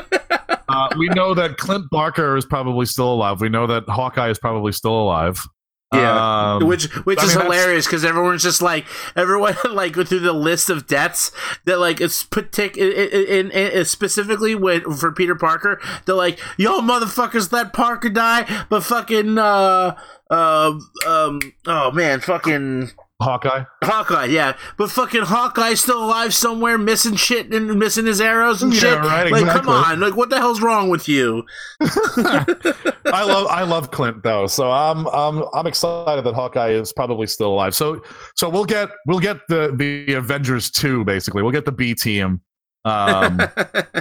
uh, we know that Clint Barker is probably still alive. We know that Hawkeye is probably still alive. Yeah. Um, which which I is mean, hilarious because everyone's just like everyone *laughs* like go through the list of deaths that like it's partic- in, in, in specifically when for Peter Parker they're like yo motherfuckers let Parker die but fucking uh uh um oh man fucking Hawkeye. Hawkeye yeah but fucking Hawkeye's still alive somewhere missing shit and missing his arrows and Yeah, shit right, like come on like what the hell's wrong with you *laughs* I love I love Clint though, so I'm I'm I'm excited that Hawkeye is probably still alive. So so we'll get we'll get the the Avengers two basically. We'll get the B team. Um,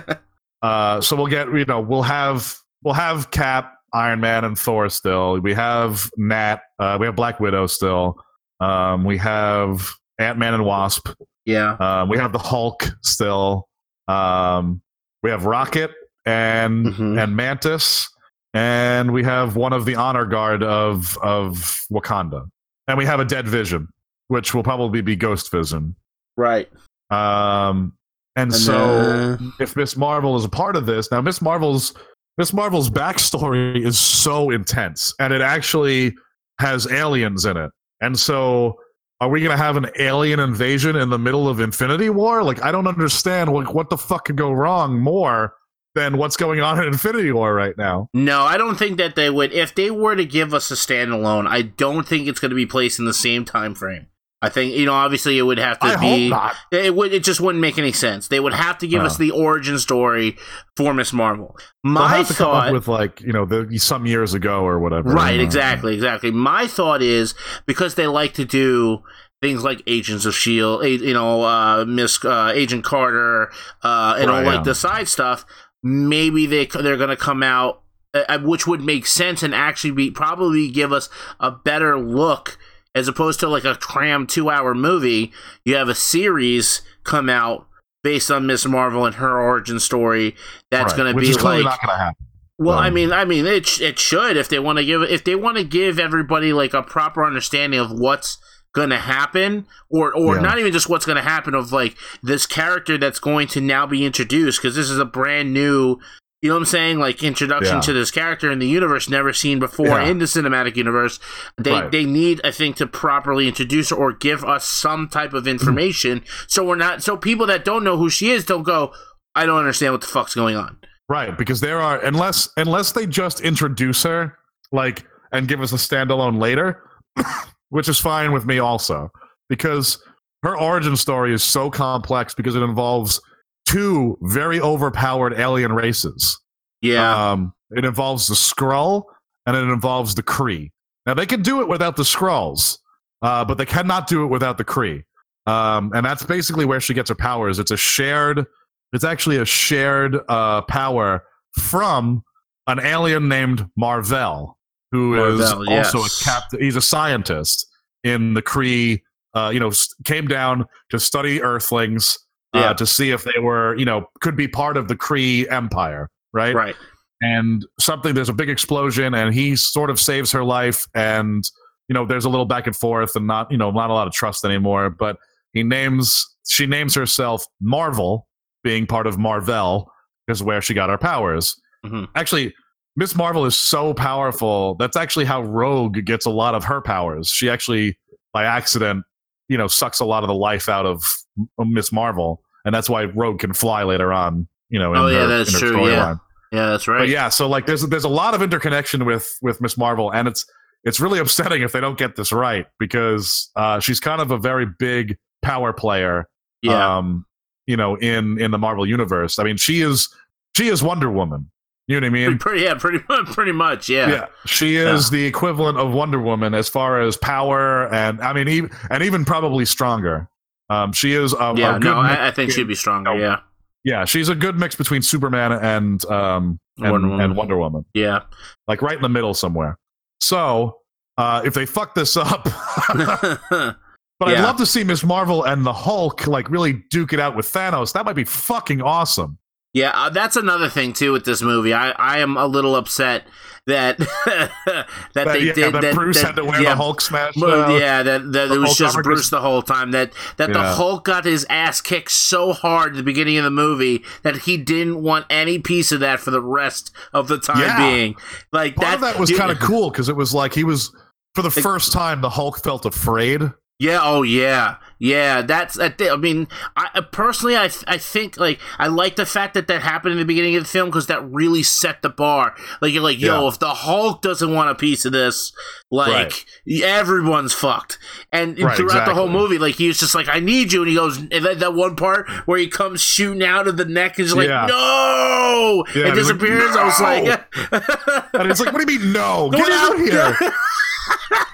*laughs* uh, so we'll get you know we'll have we'll have Cap, Iron Man, and Thor still. We have Nat. Uh, we have Black Widow still. Um, we have Ant Man and Wasp. yeah Um, we have the Hulk still. Um, we have Rocket and Mhm. and Mantis, and we have one of the honor guard of of Wakanda, and we have a dead Vision, which will probably be Ghost Vision. right Um, and, And so then- if Miss Marvel is a part of this, now Miss Marvel's Miss Marvel's backstory is so intense, and it actually has aliens in it, and so. Are we gonna have an alien invasion in the middle of Infinity War? Like, I don't understand. What the fuck could go wrong more than what's going on in Infinity War right now? No, I don't think that they would. If they were to give us a standalone, I don't think it's going to be placed in the same time frame. I think you know, obviously, it would have to I be. It would. It just wouldn't make any sense. They would have to give No. us the origin story for Miss Marvel. My to thought, with like you know the some years ago or whatever. right? Uh, Exactly, exactly. My thought is because they like to do things like Agents of Shield, you know, uh, Miss uh, Agent Carter, uh, and all Right, like yeah. the side stuff. Maybe they they're gonna come out, uh, which would make sense and actually be probably give us a better look as opposed to like a cram two hour movie. You have a series come out based on Miss Marvel and her origin story. That's right, gonna be is like not gonna happen. well, I Um, mean, I mean, it it should if they want to give if they want to give everybody like a proper understanding of what's going to happen, or or Yeah. not even just what's going to happen of like this character that's going to now be introduced because this is a brand new. You know what I'm saying? Like introduction Yeah. to this character in the universe never seen before Yeah. in the cinematic universe. They Right. they need, I think, to properly introduce her or give us some type of mm. information so we're not so people that don't know who she is don't go. I don't understand what the fuck's going on. Right, because there are unless unless they just introduce her like and give us a standalone later, *coughs* which is fine with me also because her origin story is so complex because it involves two very overpowered alien races. Yeah, Um, it involves the Skrull and it involves the Kree. Now they can do it without the Skrulls, uh, but they cannot do it without the Kree. Um, and that's basically where she gets her powers. It's a shared. It's actually a shared uh, power from an alien named Marvel, who is Mar-Vell, also yes. a captain. He's a scientist in the Kree. Uh, you know, came down to study Earthlings uh, Yeah. to see if they were, you know, could be part of the Kree Empire, right? right. and something there's a big explosion and he sort of saves her life and you know there's a little back and forth and not you know not a lot of trust anymore but he names she names herself marvel being part of marvel is where she got her powers Mhm. actually miss marvel is so powerful that's actually how rogue gets a lot of her powers she actually by accident you know sucks a lot of the life out of Miss Marvel, and that's why Rogue can fly later on. You know, in Oh, yeah, her, that's true, yeah. Yeah, that's right. But yeah, so like there's there's a lot of interconnection with with Miss Marvel, and it's it's really *laughs* upsetting if they don't get this right because uh, she's kind of a very big power player. yeah. Um, you know, in in the Marvel universe. I mean, she is she is Wonder Woman. You know what I mean? pretty, yeah, pretty, *laughs* pretty much. Yeah. Yeah, she is the equivalent of Wonder Woman as far as power, and I mean, even and even probably stronger. Um, she is a, Yeah, no, I, I think she'd be stronger. Yeah, yeah, she's a good mix between Superman and um and Wonder Wonder Woman. Woman, and Wonder Woman, yeah. like right in the middle somewhere. So, uh, if they fuck this up, *laughs* but I'd *laughs* love to see Miss Marvel and the Hulk like really duke it out with Thanos. That might be fucking awesome. Yeah, uh, that's another thing too with this movie. I, I am a little upset that *laughs* that, they yeah, did that, that. Bruce that- had to wear yeah, the Hulk smash. Well, uh, yeah, that, that it was Hulk just Bruce just- the whole time. That that the Hulk got his ass kicked so hard at the beginning of the movie that he didn't want any piece of that for the rest of the time Yeah. being. Like that, that was kind of *laughs* cool because it was like he was for the Like- first time the Hulk felt afraid. Yeah. Oh, yeah. Yeah. That's. I, thi- I mean, I I- personally, I th- I think like I like the fact that that happened in the beginning of the film because that really set the bar. Like you're like, yo, Yeah. if the Hulk doesn't want a piece of this, like everyone's fucked. And Right, throughout the whole movie, like he was just like, I need you, and he goes, and that, that one part where he comes shooting out of the neck is like, Yeah. no, Yeah, and he's like, disappears. I was like. *laughs* And it's like, what do you mean no? Get down. out here! *laughs*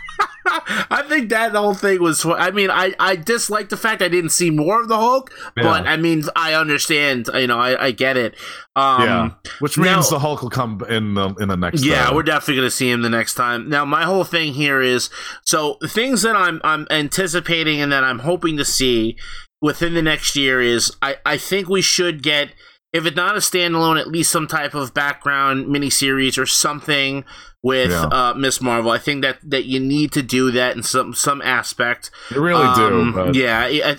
*laughs* I think that whole thing was. I mean, I I dislike the fact I didn't see more of the Hulk, Yeah. but I mean, I understand. You know, I, I get it. Um, yeah, which means now- the Hulk will come in the in the next. yeah, uh, we're definitely gonna see him the next time. Now, my whole thing here is so things that I'm I'm anticipating and that I'm hoping to see within the next year is I I think we should get if it's not a standalone, at least some type of background miniseries or something with Yeah. uh, Miss Marvel. I think that that you need to do that in some some aspect. you really Um, do. But, yeah, I,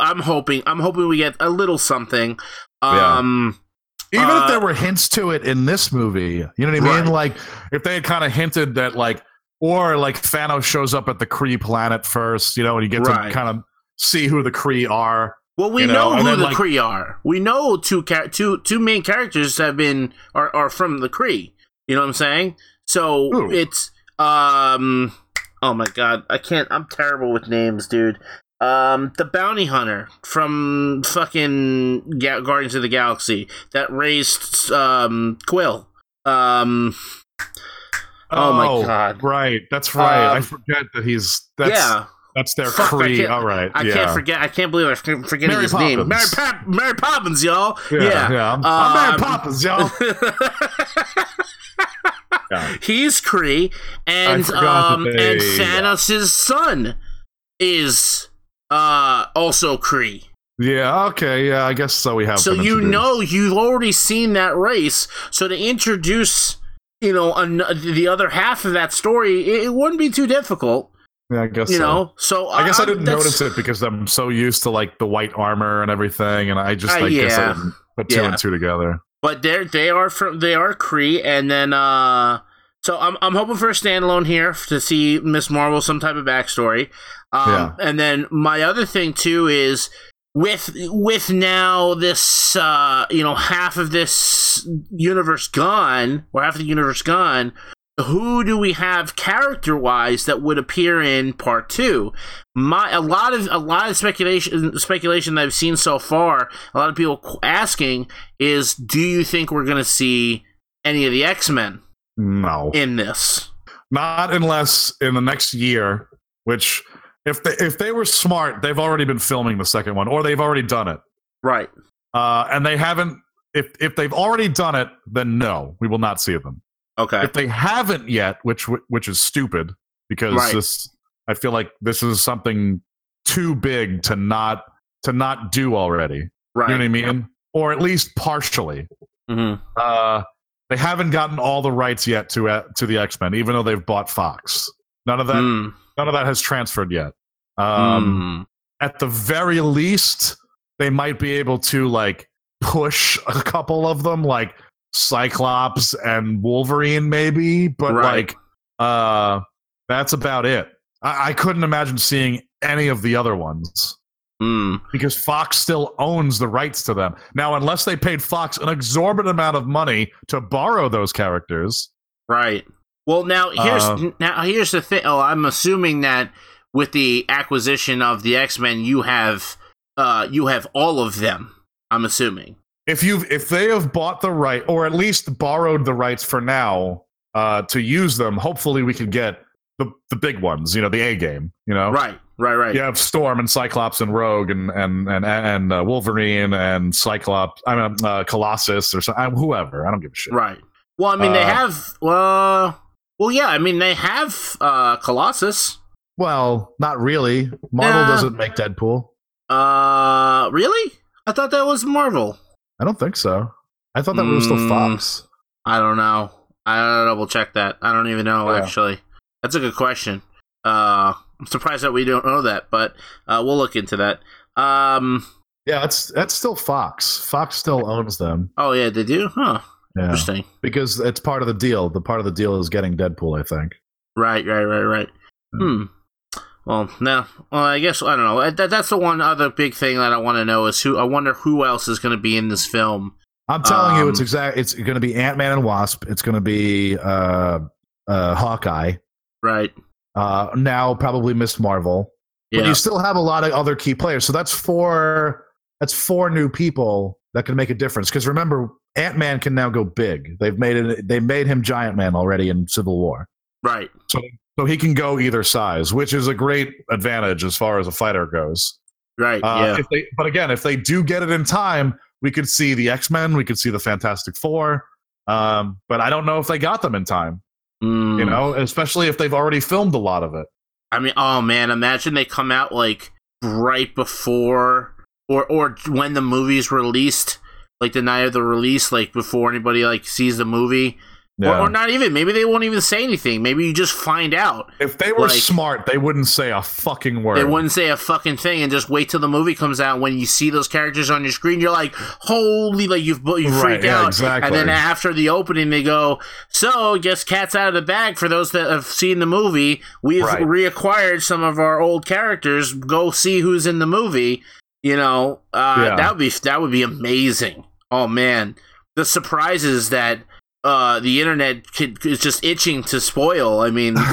I, am hoping. I'm hoping we get a little something. Yeah. Um, Even uh, if there were hints to it in this movie, you know what I mean? Right. Like if they had kind of hinted that, like, or like Thanos shows up at the Kree planet first, you know, and you get Right. to kind of see who the Kree are. Well, we You know, know, who then, the like- Kree are. We know two two two main characters have been are, are from the Kree. You know what I'm saying? So Who? it's um. Oh my god, I can't. I'm terrible with names, dude. Um, the bounty hunter from fucking Ga- Guardians of the Galaxy that raised um Quill. Um, Oh my God. Right, that's right. I Um, forget that he's that's yeah, that's their Fuck, I All right, I yeah. can't forget. I can't believe I'm forgetting Mary his name. Mary, Poppins. Mary Poppins, y'all. Yeah, Yeah, yeah. I'm, I'm Mary Um, Poppins, y'all. *laughs* Yeah. He's Kree, and um, they- and Thanos' son is uh also Kree. Yeah, okay, yeah, I guess so. We have So you know you've already seen that race. So to introduce, you know, an- the other half of that story, it, it wouldn't be too difficult. Yeah, I guess You so. know, so I guess I uh, didn't notice it because I'm so used to like the white armor and everything, and I just Uh, I guess I yeah. didn't put two Yeah. and two together. but they're they are from they are Kree, and then uh, so I'm I'm hoping for a standalone here to see Miss Marvel some type of backstory, um, Yeah. and then my other thing too is with with now this uh you know half of this universe gone or half of the universe gone. Who do we have character wise that would appear in part two? My a lot of a lot of speculation speculation that I've seen so far. A lot of people asking is, do you think we're gonna see any of the X Men No, in this? not unless in the next year. Which, if they if they were smart, they've already been filming the second one, or they've already done it. Right. Uh, and they haven't. If if they've already done it, then no, we will not see them. Okay. If they haven't yet, which which is stupid because Right. this, I feel like this is something too big to not to not do already. Right. You know what I mean? Or at least partially. hmm Uh, they haven't gotten all the rights yet to uh, to the X Men, even though they've bought Fox. None of that Mm. none of that has transferred yet. Um, Mm. At the very least, they might be able to like push a couple of them, like Cyclops and Wolverine, maybe. But Right. like, uh, that's about it. I, I couldn't imagine seeing any of the other ones Mm, because Fox still owns the rights to them. Now, unless they paid Fox an exorbitant amount of money to borrow those characters, right. Well, now here's Uh, now here's the thing. Oh, I'm assuming that with the acquisition of the X Men, you have uh you have all of them. I'm assuming. If you've if they have bought the right or at least borrowed the rights for now uh, to use them, hopefully we can get the the big ones. You know, the A game. You know, Right. Right. Right. You have Storm and Cyclops and Rogue and and and and uh, Wolverine and Cyclops. I mean, uh, Colossus or something. Whoever. I don't give a shit. Right. Well, I mean, they Uh, have. Well, well, yeah. I mean, they have uh Colossus. Well, not really. Marvel doesn't make Deadpool. Uh, really? I thought that was Marvel. I don't think so. I thought that was still Mm. Fox. I don't know. I gotta double check that. I don't even know Yeah. actually. That's a good question. Uh, I'm surprised that we don't know that, but uh, we'll look into that. Um. Yeah, that's that's still Fox. Fox still owns them. Oh yeah, they do. Huh. Yeah, Interesting. because it's part of the deal. The part of the deal is getting Deadpool. I think. Right. Right. Right. Right. Hmm. Well, no. Well, I guess I don't know. That, that's the one other big thing that I want to know is who. I wonder who else is going to be in this film. I'm telling you, it's Um, exact. It's going to be Ant Man and Wasp. It's going to be uh, uh, Hawkeye. Right. Uh, now probably Miss Marvel. But you still have a lot of other key players. So that's four. That's four new people that can make a difference. Because remember, Ant Man can now go big. They've made it. They made him Giant Man already in Civil War. Right. So so he can go either size, which is a great advantage as far as a fighter goes. Right. Uh, yeah. if they, but again, if they do get it in time, we could see the X Men, we could see the Fantastic Four. Um, but I don't know if they got them in time. Mm. You know, especially if they've already filmed a lot of it. I mean, oh man, imagine they come out like right before or or when the movie's released, like the night of the release, like before anybody like sees the movie. Or, or not even. Maybe they won't even say anything. Maybe you just find out. if they were like- smart, they wouldn't say a fucking word. They wouldn't say a fucking thing and just wait till the movie comes out. When you see those characters on your screen, you're like, "Holy!" Like you've you Right, yeah, out. exactly. And then after the opening, they go, "So, guess cat's out of the bag." For those that have seen the movie, we've Right. reacquired some of our old characters. Go see who's in the movie. You know, uh, Yeah. that would be that would be amazing. Oh man, the surprises that uh, the internet could, is just itching to spoil. I mean, *laughs*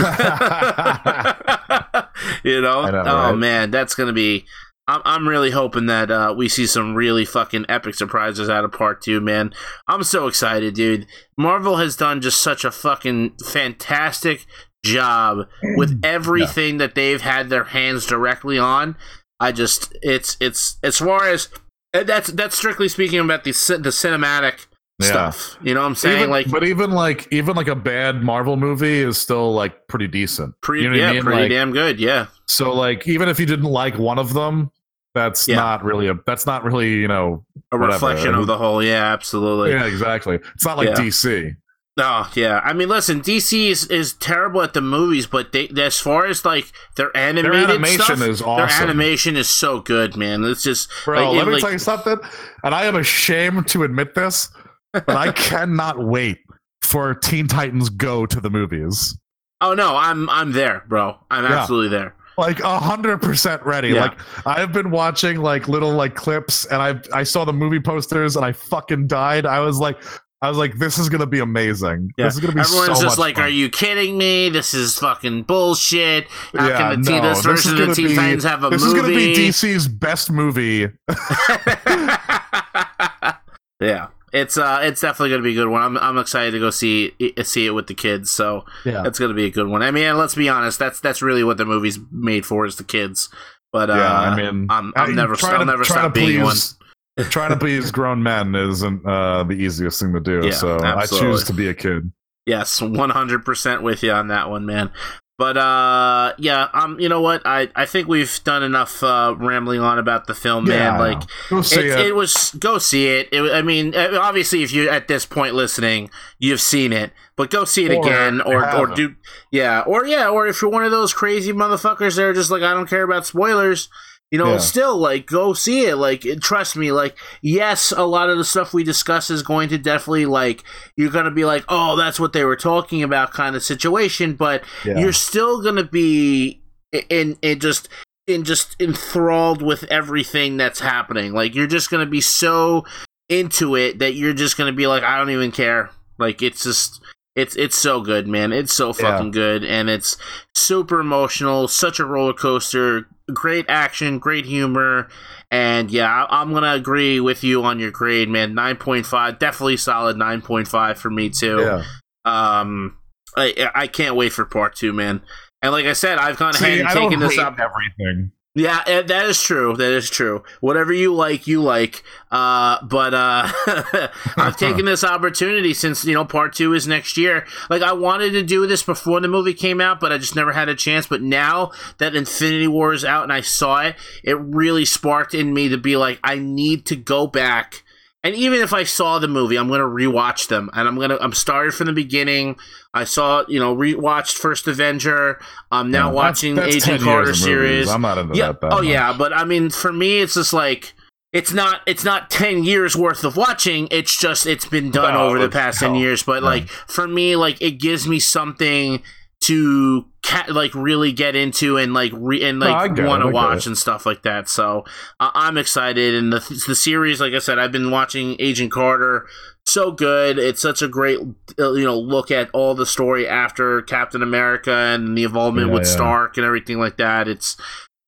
*laughs* you know, know, oh right? man, that's gonna be. I'm I'm really hoping that uh, we see some really fucking epic surprises out of part two, man. I'm so excited, dude. Marvel has done just such a fucking fantastic job with everything that they've had their hands directly on. I just it's it's as far as that's that's strictly speaking about the the cinematic Yeah. stuff. You know what I'm saying? Even- like but even like even like a bad Marvel movie is still like pretty decent. pretty you know yeah, I mean? pretty Like, damn good. Yeah. So like even if you didn't like one of them, that's Yeah. not really a that's not really you know A whatever. reflection of the whole. Yeah, absolutely. yeah exactly. It's not like Yeah. DC. Oh yeah, I mean, listen, DC is, is terrible at the movies, but they, as far as like their animated animation stuff, is Their animation is so good, man. It's just Bro, like, let me like- tell you something, and I am ashamed to admit this, but I cannot wait for Teen Titans Go to the movies. Oh no, I'm I'm there, bro. I'm Yeah. absolutely there. Like a hundred percent ready. Yeah. Like I've been watching like little like clips, and I I saw the movie posters, and I fucking died. I was like, I was like, this is gonna be amazing. Yeah. This is gonna be Everyone's so just like, fun. "Are you kidding me? This is fucking bullshit. How Yeah, can the no, this this version of the Teen be- Titans have a this movie?" is gonna be DC's best movie. *laughs* yeah, it's uh, it's definitely gonna be a good one. I'm I'm excited to go see see it with the kids. So Yeah. it's gonna be a good one. I mean, let's be honest. That's that's really what the movie's made for is the kids. But uh, yeah, I mean, I'm, I- I'm never trying I'll to- never trying stop to being one. trying to please grown men isn't uh, the easiest thing to do. *laughs* Yeah, so I choose to be a kid. Yes, 100 percent with you on that one, man. But uh, yeah, um, you know what? I I think we've done enough uh, rambling on about the film, man. Yeah. Like Go see it, it. it was go see it. it. I mean, uh, obviously, if you're at this point listening, you've seen it, but go see it Or again, or or do yeah, or yeah, or if you're one of those crazy motherfuckers that are just like, I don't care about spoilers. You know, Yeah. still like go see it. Like, it- trust me. Like, yes, a lot of the stuff we discuss is going to definitely like you're gonna be like, oh, that's what they were talking about, kind of situation. But Yeah. you're still gonna be in in just in just enthralled with everything that's happening. Like you're just gonna be so into it that you're just gonna be like, I don't even care. Like it's just it's it's so good, man. It's so fucking Yeah. good, and it's super emotional. Such a roller coaster. Great action, great humor, and yeah, I, I'm gonna agree with you on your grade, man. Nine point five, definitely solid. Nine point five for me too. Yeah. Um, I I can't wait for part two, man. And like I said, I've gone ahead and I taken this up. everything. Yeah, eh, that is true. That is true. Whatever you like, you like. Uh, but uh, *laughs* I've taken this opportunity since you know part two is next year. Like I wanted to do this before the movie came out, but I just never had a chance. But now that Infinity War is out and I saw it, it really sparked in me to be like, I need to go back. And even if I saw the movie, I'm gonna rewatch them, and I'm gonna I'm started from the beginning. I saw you know rewatched First Avenger. I'm now Yeah, watching that's- that's Agent Carter series. I'm not into Yeah. that. that oh much. yeah, but I mean, for me, it's just like it's not it's not ten years worth of watching. It's just it's been done No, over the past ten years. But like for me, like it gives me something to ca- like really get into and like re- and No, like it, want to watch and stuff like that. So I I'm excited, and the the series, like I said, I've been watching Agent Carter. So good! It's such a great, uh, you know, look at all the story after Captain America and the involvement Yeah, with yeah. Stark and everything like that. It's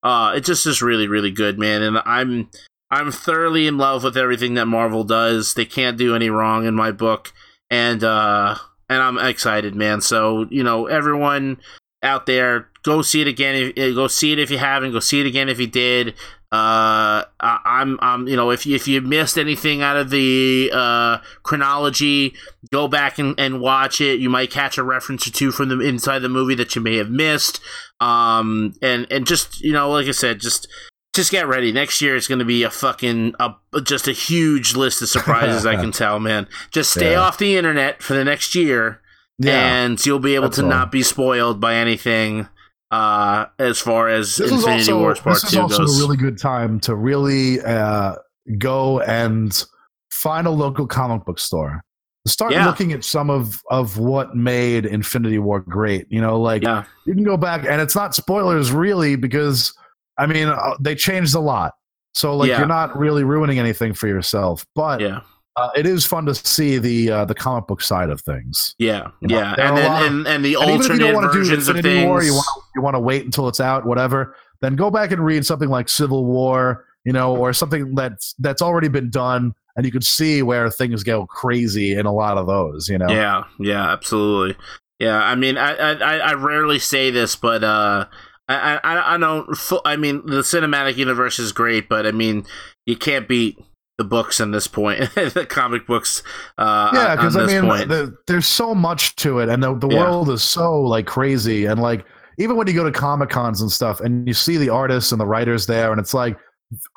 uh it just is really really good man and i'm i'm thoroughly in love with everything that marvel does they can't do any wrong in my book and uh and i'm excited man so you know everyone out there. Go see it again if, eh, go see it if you haven't. Go see it again if you did. Uh I, i'm i'm you know if you, if you missed anything out of the uh chronology go back and, and watch it. You might catch a reference or two from the inside the movie that you may have missed. Um and and just you know like i said just just get ready. Next year it's going to be a fucking a, just a huge list of surprises i *laughs* can tell man. Just stay Yeah. off the internet for the next year and you'll be able That's to all. not be spoiled by anything uh as far as this infinity also, wars part this is 2 also goes a really good time to really uh, go and find a local comic book store. Start Yeah. looking at some of of what made Infinity War great. You know, like yeah you can go back, and it's not spoilers really because I mean uh, they changed a lot. So like Yeah. you're not really ruining anything for yourself, but yeah uh, it is fun to see the uh, the comic book side of things. yeah You know, yeah and then of- and, and the And even if you alternate don't want to do versions of things War, you want to, you want to wait until it's out, whatever. Then go back and read something like Civil War, you know, or something that's that's already been done, and you can see where things go crazy in a lot of those. You know, Yeah, yeah, absolutely. Yeah, I mean, I I, I- I rarely say this, but uh, I I I don't. I mean, the cinematic universe is great, but I mean, you can't beat the books in this point, *laughs* the comic books. Uh, yeah, because I mean, the, there's so much to it, and the, the Yeah. world is so like crazy, and like even when you go to comic cons and stuff, and you see the artists and the writers there, and it's like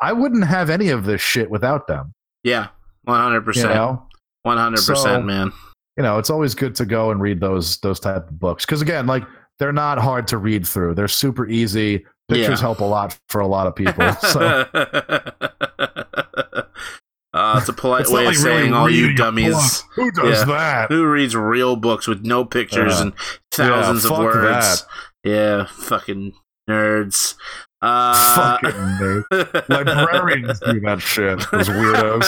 I wouldn't have any of this shit without them. yeah, one hundred percent. One hundred percent, man. you know, it's always good to go and read those those type of books because again, like they're not hard to read through. They're super easy. Pictures Yeah. help a lot for a lot of people. So *laughs* uh, it's a polite It's way like of really saying all you dummies. Who does Yeah. that? Who reads real books with no pictures Yeah. and thousands Yeah, of words? Yeah, fucking nerds. Uh, Fucking *laughs* nerd. librarians do that shit. Those weirdos.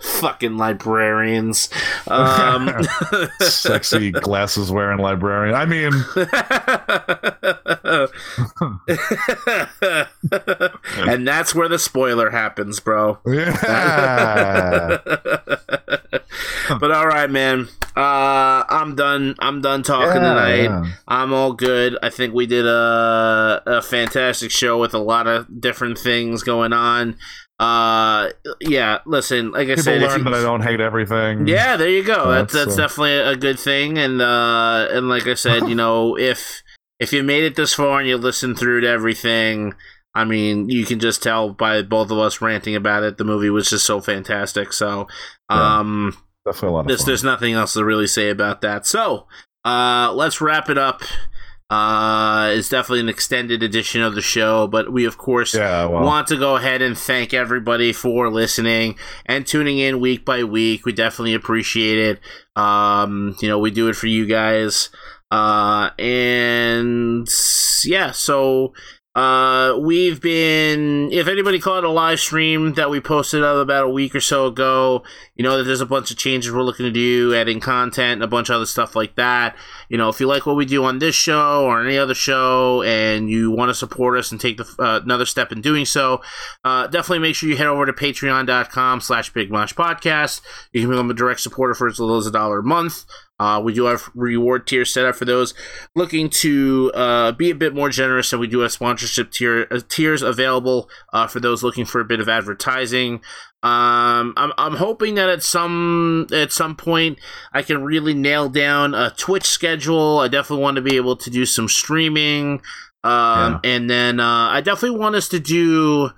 *laughs* fucking librarians. Um, *laughs* sexy glasses wearing librarian. I mean, and that's where the spoiler happens, bro. yeah. but all right, man. Uh, I'm done. I'm done talking Yeah, tonight. yeah. I'm all good. I think we did a a fantastic show with a lot of different things going on. Uh, yeah. Listen, like I People said, if learn you- that I don't hate everything. yeah, there you go. That's That's, that's uh, definitely a good thing, and uh, and like I said, you know, *laughs* if if you made it this far and you listened through to everything, I mean, you can just tell by both of us ranting about it. The movie was just so fantastic. So, Yeah. um, Definitely a lot of there's fun. there's nothing else to really say about that. So, uh, let's wrap it up. Uh, it's definitely an extended edition of the show, but we of course yeah, well, want to go ahead and thank everybody for listening and tuning in week by week. We definitely appreciate it. Um, you know, we do it for you guys. Uh, and yeah, so uh, we've been, if anybody caught a live stream that we posted about a week or so ago, you know that there's a bunch of changes we're looking to do, adding content and a bunch of other stuff like that. You know, if you like what we do on this show or any other show and you want to support us and take the, uh, another step in doing so, uh, definitely make sure you head over to patreon.com slash big podcast. You can become a direct supporter for as little as a dollar a month. Uh, we do have reward tiers set up for those looking to uh, be a bit more generous, and we do have sponsorship tier uh, tiers available uh, for those looking for a bit of advertising. Um, I'm, I'm hoping that at some at some point I can really nail down a Twitch schedule. I definitely want to be able to do some streaming, um, and then uh, I definitely want us to do.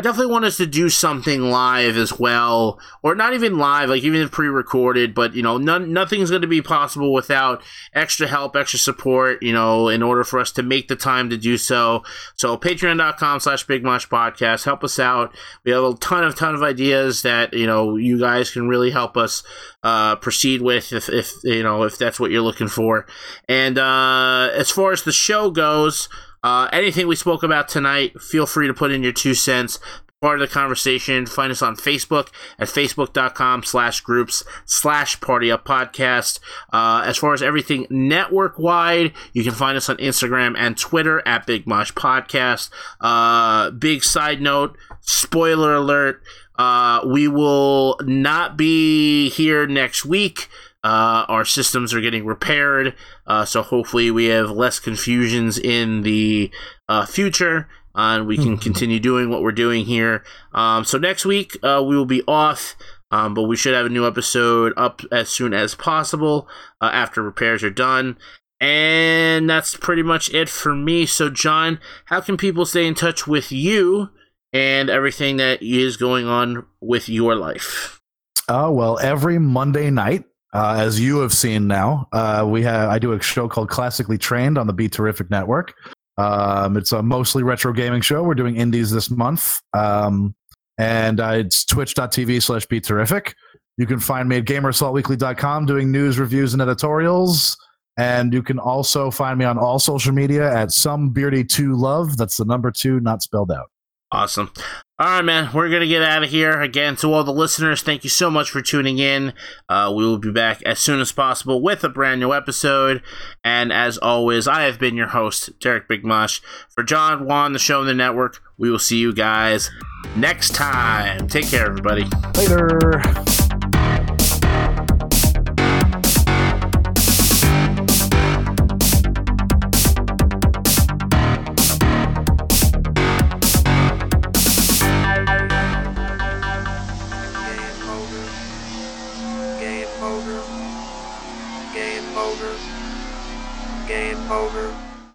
I definitely want us to do something live as well, or not even live, like even pre-recorded. But you know, none, nothing's going to be possible without extra help, extra support. You know, in order for us to make the time to do so. So, Patreon.com/slash Big Podcast, help us out. We have a ton of ton of ideas that you know you guys can really help us uh, proceed with if, if you know if that's what you're looking for. And uh, as far as the show goes. Uh, anything we spoke about tonight, feel free to put in your two cents. Part of the conversation. Find us on Facebook at facebook.com slash groups slash party up podcast. Uh, as far as everything network wide, you can find us on Instagram and Twitter at Big Mosh Podcast. Uh, big side note, spoiler alert, uh, we will not be here next week. Uh, our systems are getting repaired, uh, so hopefully we have less confusions in the uh, future, and we can continue doing what we're doing here. Um, so next week uh, we will be off, um, but we should have a new episode up as soon as possible uh, after repairs are done. And that's pretty much it for me. So, John, how can people stay in touch with you and everything that is going on with your life? Oh well, every Monday night, uh, as you have seen now, uh, we have I do a show called Classically Trained on the Be Terrific Network. Um, it's a mostly retro gaming show. We're doing indies this month, um, and uh, it's twitch.tv slash Be Terrific. You can find me at gamerassaultweekly.com doing news, reviews, and editorials. And you can also find me on all social media at some beardy two love. That's the number two, not spelled out. Awesome. All right, man. We're going to get out of here. Again, to all the listeners, thank you so much for tuning in. Uh, we will be back as soon as possible with a brand new episode. And as always, I have been your host, Derek Bigmosh. For John Juan, the show on the network, we will see you guys next time. Take care, everybody. Later. Over.